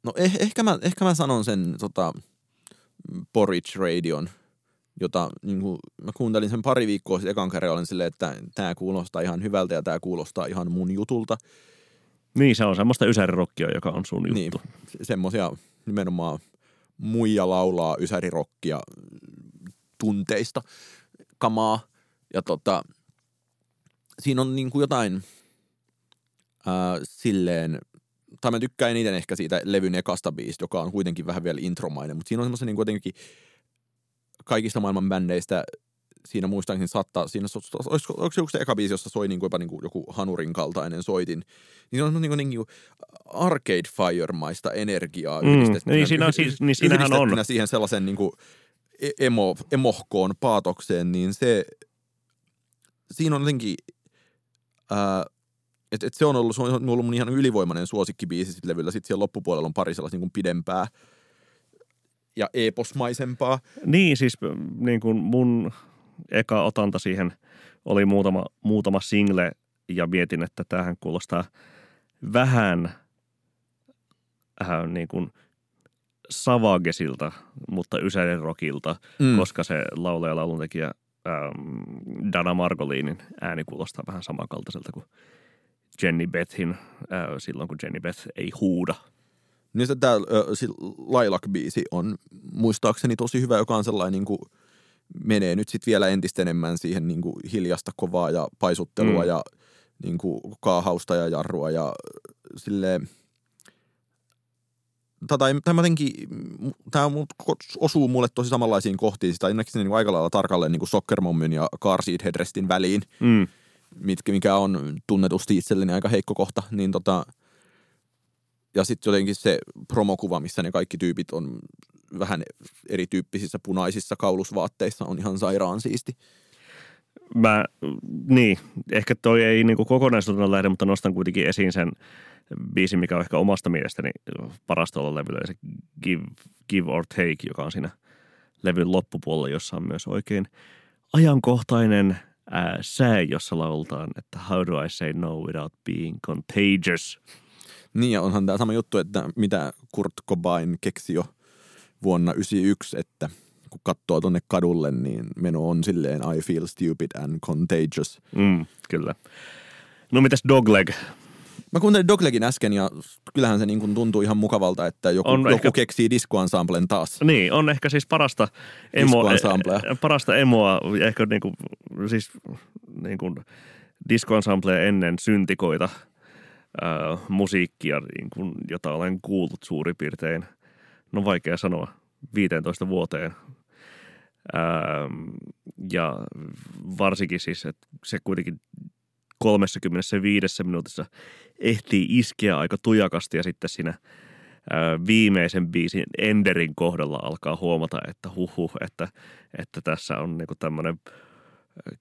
No eh, ehkä, mä, ehkä mä sanon sen tota, Porridge Radion, jota niin kuin, mä kuuntelin sen pari viikkoa sitten ekan kerran, olin silleen, että tämä kuulostaa ihan hyvältä ja tämä kuulostaa ihan mun jutulta. Niin, se on semmoista ysärirokkia, joka on sun juttu. Niin, semmosia nimenomaan muija laulaa ysärirokkia tunteista kamaa. Ja tota, siinä on niinku jotain ää, silleen, tai mä tykkään eniten ehkä siitä levyn ekasta biisistä, joka on kuitenkin vähän vielä intromainen, mutta siinä on semmoisen niinku jotenkin kaikista maailman bändeistä siinä muistaakseni saattaa, siinä, olisiko, onko se joku se eka biisi, jossa soi niinku jopa niinku joku hanurin kaltainen soitin, niin se on niinku, niinku Arcade Fire-maista energiaa Mm, yhdistettynä, niin siinä on siis- niin siinähän on. siihen sellaisen niinku e- emo, emohkoon paatokseen, niin se, siinä on jotenkin, ää, et, et se on ollut, se on ollut mun ihan ylivoimainen suosikkibiisi sit levyllä. Sitten siellä loppupuolella on pari sellaista niin pidempää ja eposmaisempaa. Niin, siis niin kuin mun eka otanta siihen oli muutama, muutama single ja mietin, että tämähän kuulostaa vähän äh, niin kuin Savagesilta, mutta Ysärin rockilta, mm. koska se laulaja ja lauluntekijä ähm, Dana Margolinin ääni kuulostaa vähän samankaltaiselta kuin Jenny Bethin äh, silloin, kun Jenny Beth ei huuda. Niin sitten tämä Lilac-biisi on muistaakseni tosi hyvä, joka on sellainen niin kuin, menee nyt sitten vielä entistä enemmän siihen niin kuin hiljasta kovaa ja paisuttelua Mm. ja niin kuin kaahausta ja jarrua ja silleen, tai, tai mä jotenkin, tämä osuu mulle tosi samanlaisiin kohtiin, sitä ainakin niin aika lailla tarkalleen niin kuin Soccer Mommyn ja Car Seat Headrestin väliin, Mm. Mitkä, mikä on tunnetusti itselleni aika heikko kohta, niin tota, ja sitten jotenkin se promokuva, missä ne kaikki tyypit on vähän erityyppisissä punaisissa kaulusvaatteissa, on ihan sairaan siisti. Mä, niin, ehkä toi ei niin kokonaisuutena lähde, mutta nostan kuitenkin esiin sen biisin, mikä on ehkä omasta mielestäni parasta olla levyllä, se Give, Give or Take, joka on siinä levyn loppupuolella, jossa on myös oikein ajankohtainen ää, sää, jossa lauletaan, että How do I say no without being contagious? Niin ja onhan tämä sama juttu, että mitä Kurt Cobain keksi jo vuonna 1991, että kun katsoo tonne kadulle, niin meno on silleen I feel stupid and contagious. Mm, kyllä. No mitäs Dogleg? Mä kuuntelin Doglegin äsken ja kyllähän se niin kuin tuntuu ihan mukavalta, että joku, On joku ehkä- keksii diskoensemblen taas. Niin, on ehkä siis parasta, emo, eh, parasta emoa, ehkä niinku, siis niinku disco-ensemblea ennen syntikoita ää, musiikkia, niin kuin, jota olen kuullut suurin piirtein, no vaikea sanoa, 15 vuoteen. Ää, ja varsinkin siis, että se kuitenkin 35 minuutissa ehtii iskeä aika tujakasti ja sitten siinä viimeisen biisin Enderin kohdalla alkaa huomata, että huhu, että, että tässä on niinku tämmöinen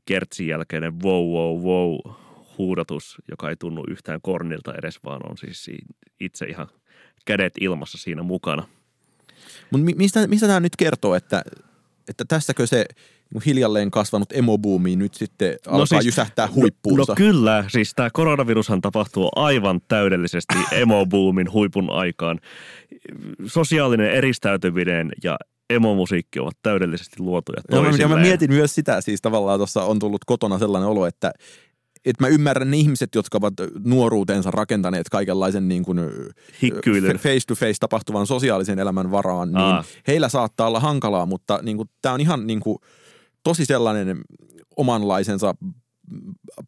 kertsin jälkeinen wow, wow, wow huudatus, joka ei tunnu yhtään kornilta edes, vaan on siis si- itse ihan kädet ilmassa siinä mukana. Mutta mi- mistä, mistä tämä nyt kertoo, että, että tässäkö se niin hiljalleen kasvanut emobuumi nyt sitten alkaa No siis, siis- jysähtää No, huippuunsa? no kyllä, siis tämä koronavirushan tapahtuu aivan täydellisesti emo-boomin huipun aikaan. Sosiaalinen eristäytyminen ja emomusiikki ovat täydellisesti luotuja Joo, mä, ja toisilleen. mä mietin myös sitä, siis tavallaan tuossa on tullut kotona sellainen olo, että että mä ymmärrän ne ihmiset, jotka ovat nuoruutensa rakentaneet kaikenlaisen niin kuin Hikkyilyn. face to face tapahtuvan sosiaalisen elämän varaan, niin Aa. heillä saattaa olla hankalaa, mutta niin kuin, tämä on ihan niin kuin, tosi sellainen omanlaisensa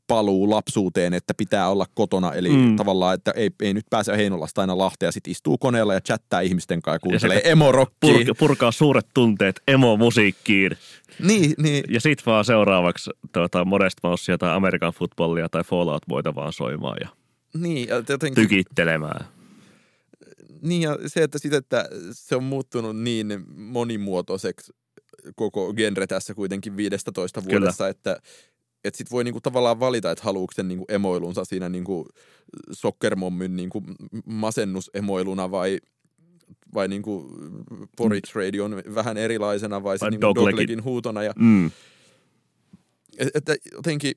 paluu lapsuuteen, että pitää olla kotona, eli Mm. tavallaan, että ei, ei nyt pääse Heinolasta aina Lahteen ja sitten istuu koneella ja chattaa ihmisten kanssa ja kuuntelee sitten emorokkia. Purka, purkaa suuret tunteet emomusiikkiin. Niin, niin, Ja sit vaan seuraavaksi tuota, Modest Mousea tai American Footballia tai Fallout voita vaan soimaan ja niin, ja jotenkin, tykittelemään. niin ja se, että, sit, että se on muuttunut niin monimuotoiseksi koko genre tässä kuitenkin 15 Kyllä. vuodessa, että että sit voi niinku tavallaan valita, että haluuko sen niinku emoilunsa siinä niinku soccermommyn niinku masennusemoiluna vai, vai niinku Porridge Radion vähän erilaisena vai, Vai niinku Doglegin. Doglegin huutona. Ja, Mm. et- että jotenkin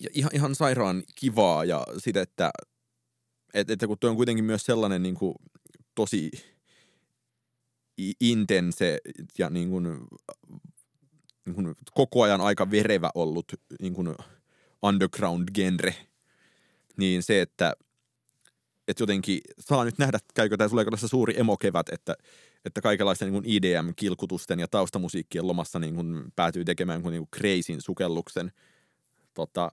ja ihan, ihan sairaan kivaa ja sit, että, et, että kun tuo on kuitenkin myös sellainen niin kuin, tosi intense ja niin kuin, niin kuin, koko ajan aika verevä ollut niin kuin underground-genre, niin se, että että jotenkin saa nyt nähdä, käykö tämä, tuleeko tässä suuri emokevät, että, että kaikenlaisten niin IDM-kilkutusten ja taustamusiikkien lomassa niin kuin päätyy tekemään kuin, niin kuin crazyn sukelluksen tota,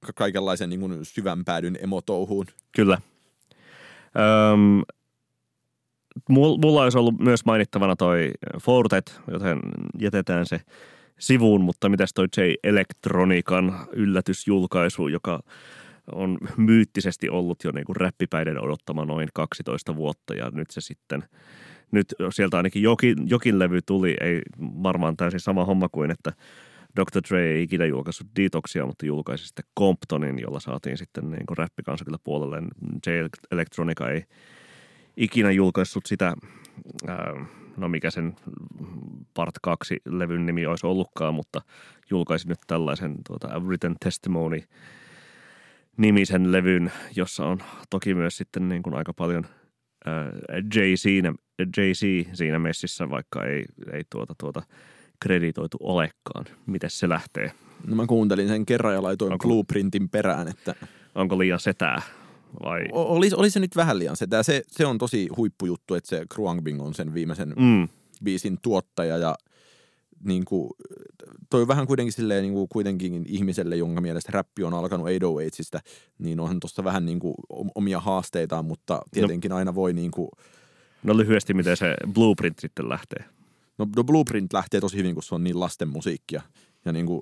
ka- kaikenlaisen niin kuin syvän päädyn emotouhuun. Kyllä. Öm, mulla olisi ollut myös mainittavana toi Fortet, joten jätetään se sivuun, mutta mitäs toi J Electronican yllätysjulkaisu, joka on myyttisesti ollut jo niin kuin räppipäiden odottama noin 12 vuotta ja nyt se sitten, nyt sieltä ainakin jokin, jokin levy tuli, ei varmaan täysin sama homma kuin, että Dr. Dre ei ikinä julkaissut Detoxia, mutta julkaisi sitten Comptonin, jolla saatiin sitten niin kuin räppikansa puolelle. J Electronica ei ikinä julkaissut sitä, no mikä sen Part 2 levyn nimi olisi ollutkaan, mutta julkaisi nyt tällaisen tuota, A Written Testimony nimisen levyn, jossa on toki myös sitten niin kuin aika paljon ää, Jay-Z, Jay-Z siinä messissä, vaikka ei, ei tuota, tuota kreditoitu olekaan. Miten se lähtee? No mä kuuntelin sen kerran ja laitoin Onko- blueprintin perään, että Onko liian setää vai? o- oli, oli se nyt vähän liian sitä. Se, se on tosi huippujuttu, että se Kruangbing on sen viimeisen Mm, biisin tuottaja ja niin kuin, toi on vähän kuitenkin silleen niin kuin kuitenkin ihmiselle, jonka mielestä räppi on alkanut 808sista, niin onhan tuossa vähän niin kuin omia haasteitaan, mutta tietenkin aina voi niin kuin, no lyhyesti, miten se blueprint sitten lähtee. no, no Blueprint lähtee tosi hyvin, kun se on niin lasten musiikkia ja niin kuin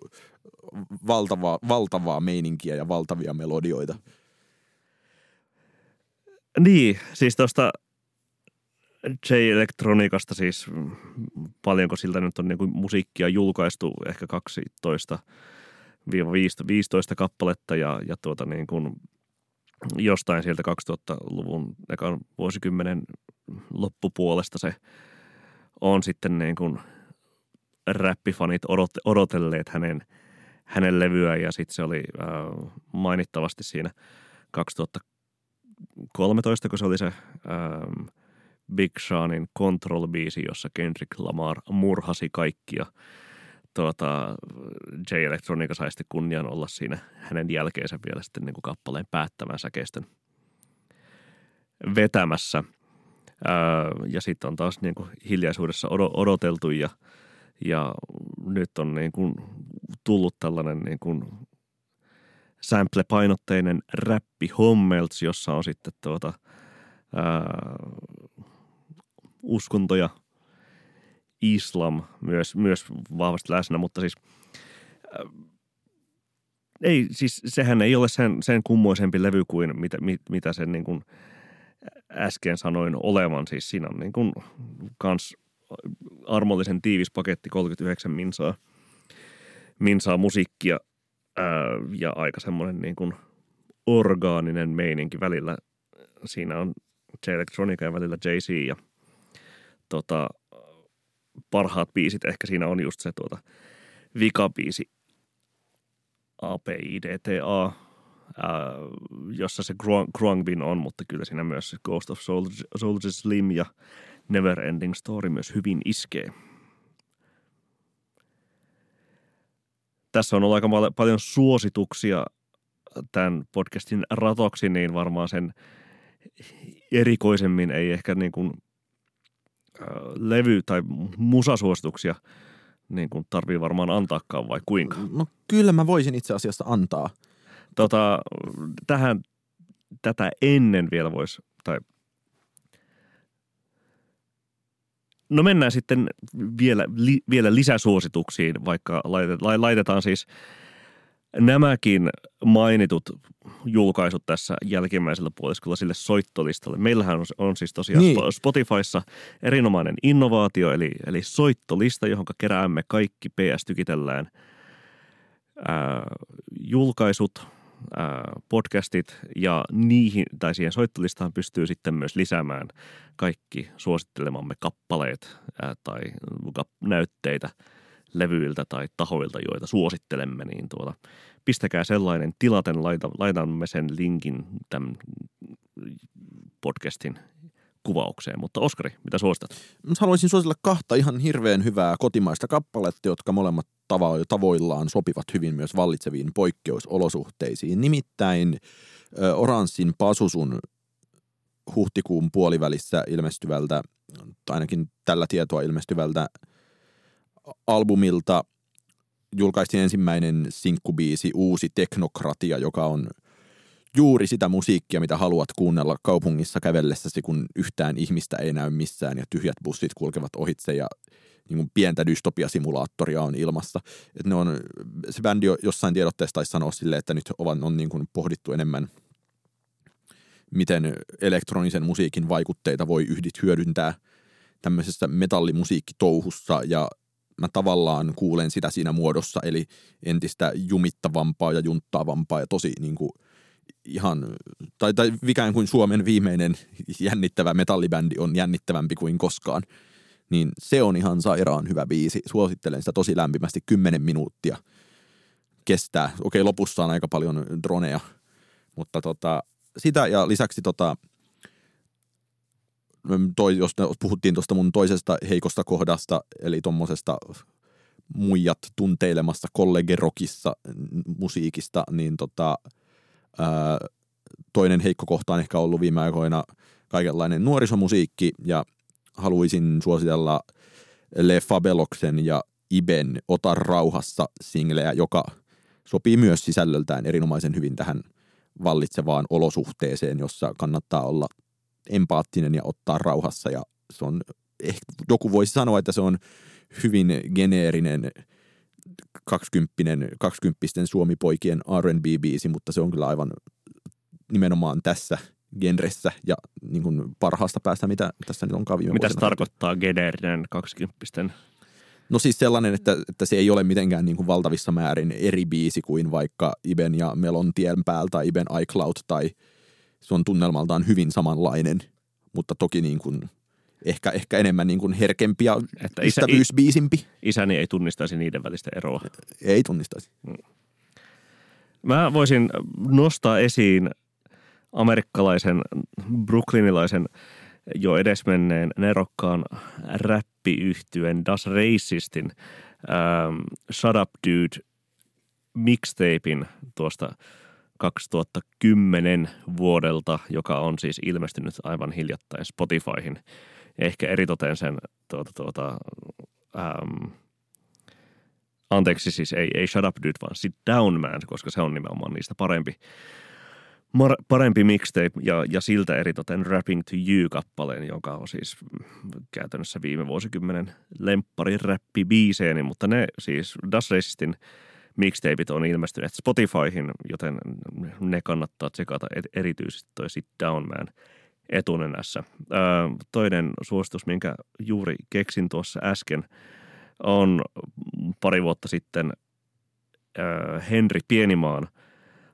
valtavaa, valtavaa meininkiä ja valtavia melodioita. Niin, siis tuosta J-elektroniikasta siis mm, paljonko siltä nyt on niinku musiikkia julkaistu, ehkä 12 15 kappaletta ja, ja tuota niin kuin jostain sieltä 2000-luvun ekan vuosikymmenen loppupuolesta se on sitten niin kuin räppifanit odot, odotelleet hänen, hänen levyään ja sitten se oli äh, mainittavasti siinä 2013, kun se oli se ähm, Big Seanin Control-biisi, jossa Kendrick Lamar murhasi kaikkia. Tuota, J Electronica sai sitten kunnian olla siinä hänen jälkeensä vielä sitten niin kuin kappaleen päättämän säkeistön vetämässä. Ää, ja sitten on taas niin kuin hiljaisuudessa odo- odoteltu ja, ja nyt on niin kuin tullut tällainen niin kuin sample-painotteinen räppi Hommelts, jossa on sitten tuota, ää, uskontoja, islam myös, myös vahvasti läsnä, mutta siis ei, siis sehän ei ole sen, sen kummoisempi levy kuin mitä, mit, mitä sen niin kuin äsken sanoin olevan. Siis siinä on niin kuin kans armollisen tiivis paketti, 39 minsaa, minsaa musiikkia ää, ja aika semmoinen niin kuin orgaaninen meininki välillä. Siinä on J Electronica ja välillä JC ja tota, parhaat biisit ehkä siinä on just se tuota, vikabiisi APIDTA, ää, jossa se Gruangbin on, mutta kyllä siinä myös Ghost of Soldier, Soldier Slim ja Never Ending Story myös hyvin iskee. Tässä on ollut aika paljon suosituksia tämän podcastin ratoksi, niin varmaan sen erikoisemmin ei ehkä niin kuin, levy- tai musasuosituksia niin kuin tarvii varmaan antaakaan vai kuinka? No kyllä mä voisin itse asiassa antaa. Tota, tähän, tätä ennen vielä voisi, tai No mennään sitten vielä, li, vielä lisäsuosituksiin, vaikka laitetaan, laitetaan siis nämäkin mainitut julkaisut tässä jälkimmäisellä puoliskolla sille soittolistalle. Meillähän on, on siis tosiaan niin. Spotifyssa erinomainen innovaatio, eli, eli soittolista, johon keräämme kaikki PS-tykitellään ää, julkaisut, podcastit ja niihin, tai siihen soittolistaan pystyy sitten myös lisäämään kaikki suosittelemamme kappaleet ää, tai näytteitä – levyiltä tai tahoilta, joita suosittelemme, niin tuota, pistäkää sellainen tilaten, laita, laitamme sen linkin tämän podcastin kuvaukseen. Mutta Oskari, mitä suositat? Haluaisin suositella kahta ihan hirveän hyvää kotimaista kappaletta, jotka molemmat tavo- tavoillaan sopivat hyvin myös vallitseviin poikkeusolosuhteisiin. Nimittäin Oranssin Pasusun huhtikuun puolivälissä ilmestyvältä, tai ainakin tällä tietoa ilmestyvältä albumilta julkaistiin ensimmäinen sinkkubiisi Uusi teknokratia, joka on juuri sitä musiikkia, mitä haluat kuunnella kaupungissa kävellessäsi, kun yhtään ihmistä ei näy missään ja tyhjät bussit kulkevat ohitse ja niin kuin pientä dystopiasimulaattoria on ilmassa. Et ne on, se bändi jossain tiedotteessa taisi sanoa silleen, että nyt on, on niin kuin pohdittu enemmän, miten elektronisen musiikin vaikutteita voi yhdit hyödyntää tämmöisessä metallimusiikkitouhussa ja mä tavallaan kuulen sitä siinä muodossa, eli entistä jumittavampaa ja junttaavampaa ja tosi niin kuin ihan, tai, tai ikään kuin Suomen viimeinen jännittävä metallibändi on jännittävämpi kuin koskaan, niin se on ihan sairaan hyvä biisi. Suosittelen sitä tosi lämpimästi, 10 minuuttia kestää. Okei, lopussa on aika paljon droneja, mutta tota, sitä ja lisäksi tota, toi, jos puhuttiin tuosta mun toisesta heikosta kohdasta, eli tuommoisesta muijat tunteilemassa kollegerokissa musiikista, niin tota, ää, toinen heikko kohta on ehkä ollut viime aikoina kaikenlainen nuorisomusiikki, ja haluaisin suositella Le Fabeloksen ja Iben Ota rauhassa singleä, joka sopii myös sisällöltään erinomaisen hyvin tähän vallitsevaan olosuhteeseen, jossa kannattaa olla empaattinen ja ottaa rauhassa. Ja se on, ehkä joku voisi sanoa, että se on hyvin geneerinen 20 kaksikymppisten suomipoikien R&B-biisi, mutta se on kyllä aivan nimenomaan tässä genressä ja niin kuin parhaasta päästä, mitä tässä nyt on viime Mitä se tarkoittaa geneerinen kaksikymppisten? No siis sellainen, että, että se ei ole mitenkään niin kuin valtavissa määrin eri biisi kuin vaikka Iben ja Melon tien päältä tai Iben iCloud tai – se on tunnelmaltaan hyvin samanlainen, mutta toki niin kuin ehkä, ehkä enemmän niin kuin herkempi ja että isä, ystävyysbiisimpi. Isäni ei tunnistaisi niiden välistä eroa. Ei tunnistaisi. Mm. Mä voisin nostaa esiin amerikkalaisen, brooklynilaisen jo edesmenneen nerokkaan räppiyhtyen Das Racistin ähm, Shut Up Dude mixtapein tuosta – 2010 vuodelta, joka on siis ilmestynyt aivan hiljattain Spotifyhin. Ehkä eritoten sen tuota, tuota, ähm, anteeksi siis ei, ei Shut Up Dude, vaan Sit Down Man, koska se on nimenomaan niistä parempi, mar, parempi mixtape ja, ja siltä eritoten Rapping to You-kappaleen, joka on siis käytännössä viime vuosikymmenen lemppari räppi biiseeni, mutta ne siis Das Racistin – mixtapeit on ilmestyneet Spotifyhin, joten ne kannattaa tsekata erityisesti toi Sit Down Man etunenässä. Öö, toinen suositus, minkä juuri keksin tuossa äsken, on pari vuotta sitten öö, Henri Pienimaan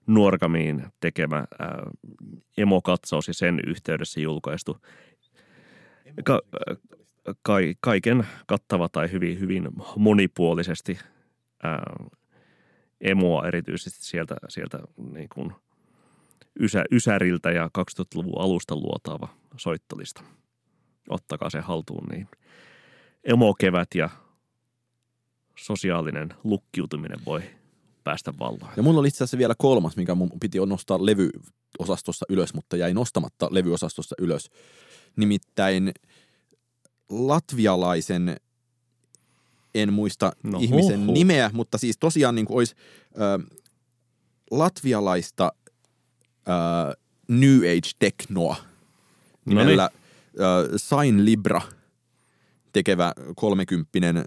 Nuorgamiin tekemä öö, emokatsaus ja sen yhteydessä julkaistu ka- ka- kaiken kattava tai hyvin, hyvin monipuolisesti emoa erityisesti sieltä, sieltä niin kuin ysä, Ysäriltä ja 2000-luvun alusta luotaava soittolista. ottakaa se haltuun, niin emokevät ja sosiaalinen lukkiutuminen voi päästä valloin. Ja mulla oli itse asiassa vielä kolmas, mikä mun piti nostaa levyosastossa ylös, mutta jäi nostamatta levyosastossa ylös. Nimittäin latvialaisen, en muista no, ihmisen oho. nimeä, mutta siis tosiaan niin kuin olisi ö, latvialaista ö, New Age-teknoa nimellä ö, Sain Libra tekevä kolmekymppinen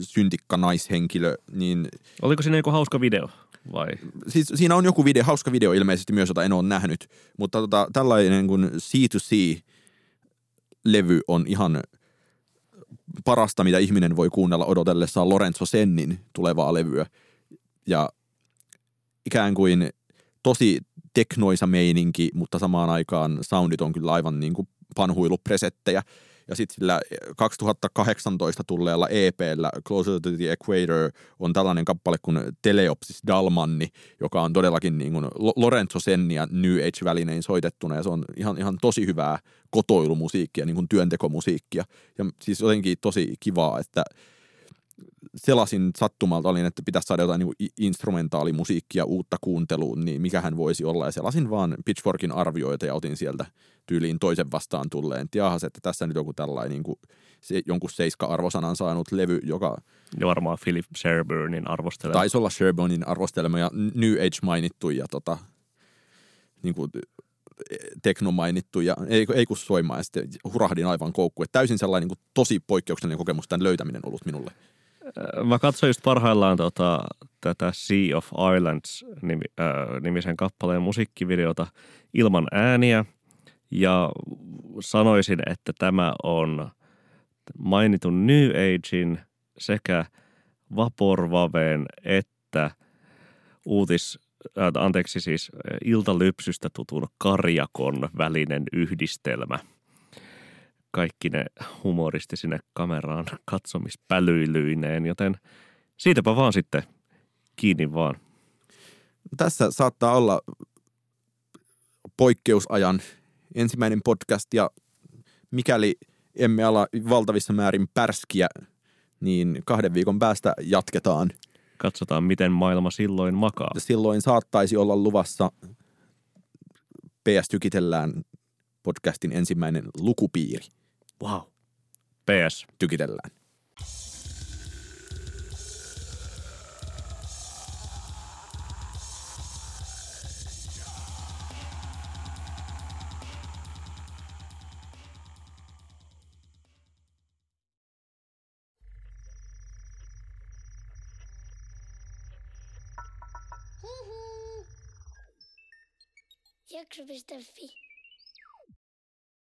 syntikka naishenkilö, niin... Oliko siinä joku hauska video vai? Siis siinä on joku video, hauska video ilmeisesti myös, jota en ole nähnyt, mutta tota, tällainen kuin C2C-levy on ihan parasta, mitä ihminen voi kuunnella odotellessaan Lorenzo Sennin tulevaa levyä. Ja ikään kuin tosi teknoisa meininki, mutta samaan aikaan soundit on kyllä aivan niin kuin panhuilupresettejä. Ja sitten sillä 2018 tulleella EPllä Closer to the Equator on tällainen kappale kuin Teleopsis Dalmanni, joka on todellakin niin kuin Lorenzo Sennia New Age-välinein soitettuna ja se on ihan, ihan tosi hyvää kotoilumusiikkia, niin kuin työntekomusiikkia. Ja siis jotenkin tosi kivaa, että selasin sattumalta, olin, että pitäisi saada jotain niin instrumentaalimusiikkia uutta kuunteluun, niin mikähän voisi olla. Ja selasin vaan Pitchforkin arvioita ja otin sieltä tyyliin toisen vastaan tulleen. Tiahas, että tässä nyt joku tällainen niin kuin, se, jonkun seiska-arvosanan saanut levy, joka... Ja varmaan Philip Sherburnin arvostelema. Taisi olla Sherburnin arvostelema ja New Age mainittu ja tota, niin kuin, tekno mainittu ja ei, ei kun soimaan ja sitten hurahdin aivan koukkuun. Täysin sellainen niin kuin, tosi poikkeuksellinen kokemus tämän löytäminen ollut minulle. Äh, mä katsoin just parhaillaan tota, tätä Sea of Islands nimi, äh, nimisen kappaleen musiikkivideota ilman ääniä. Ja sanoisin, että tämä on mainitun New Agein sekä Vaporvaven että uutis, äh, anteeksi siis iltalypsystä tutun karjakon välinen yhdistelmä – kaikki ne humoristisine kameraan katsomispälyilyineen, joten siitäpä vaan sitten kiinni vaan. Tässä saattaa olla poikkeusajan ensimmäinen podcast ja mikäli emme ala valtavissa määrin pärskiä, niin kahden viikon päästä jatketaan. Katsotaan, miten maailma silloin makaa. Silloin saattaisi olla luvassa PS Tykitellään podcastin ensimmäinen lukupiiri. Wow. PS. Tykitellään. Jakso.fi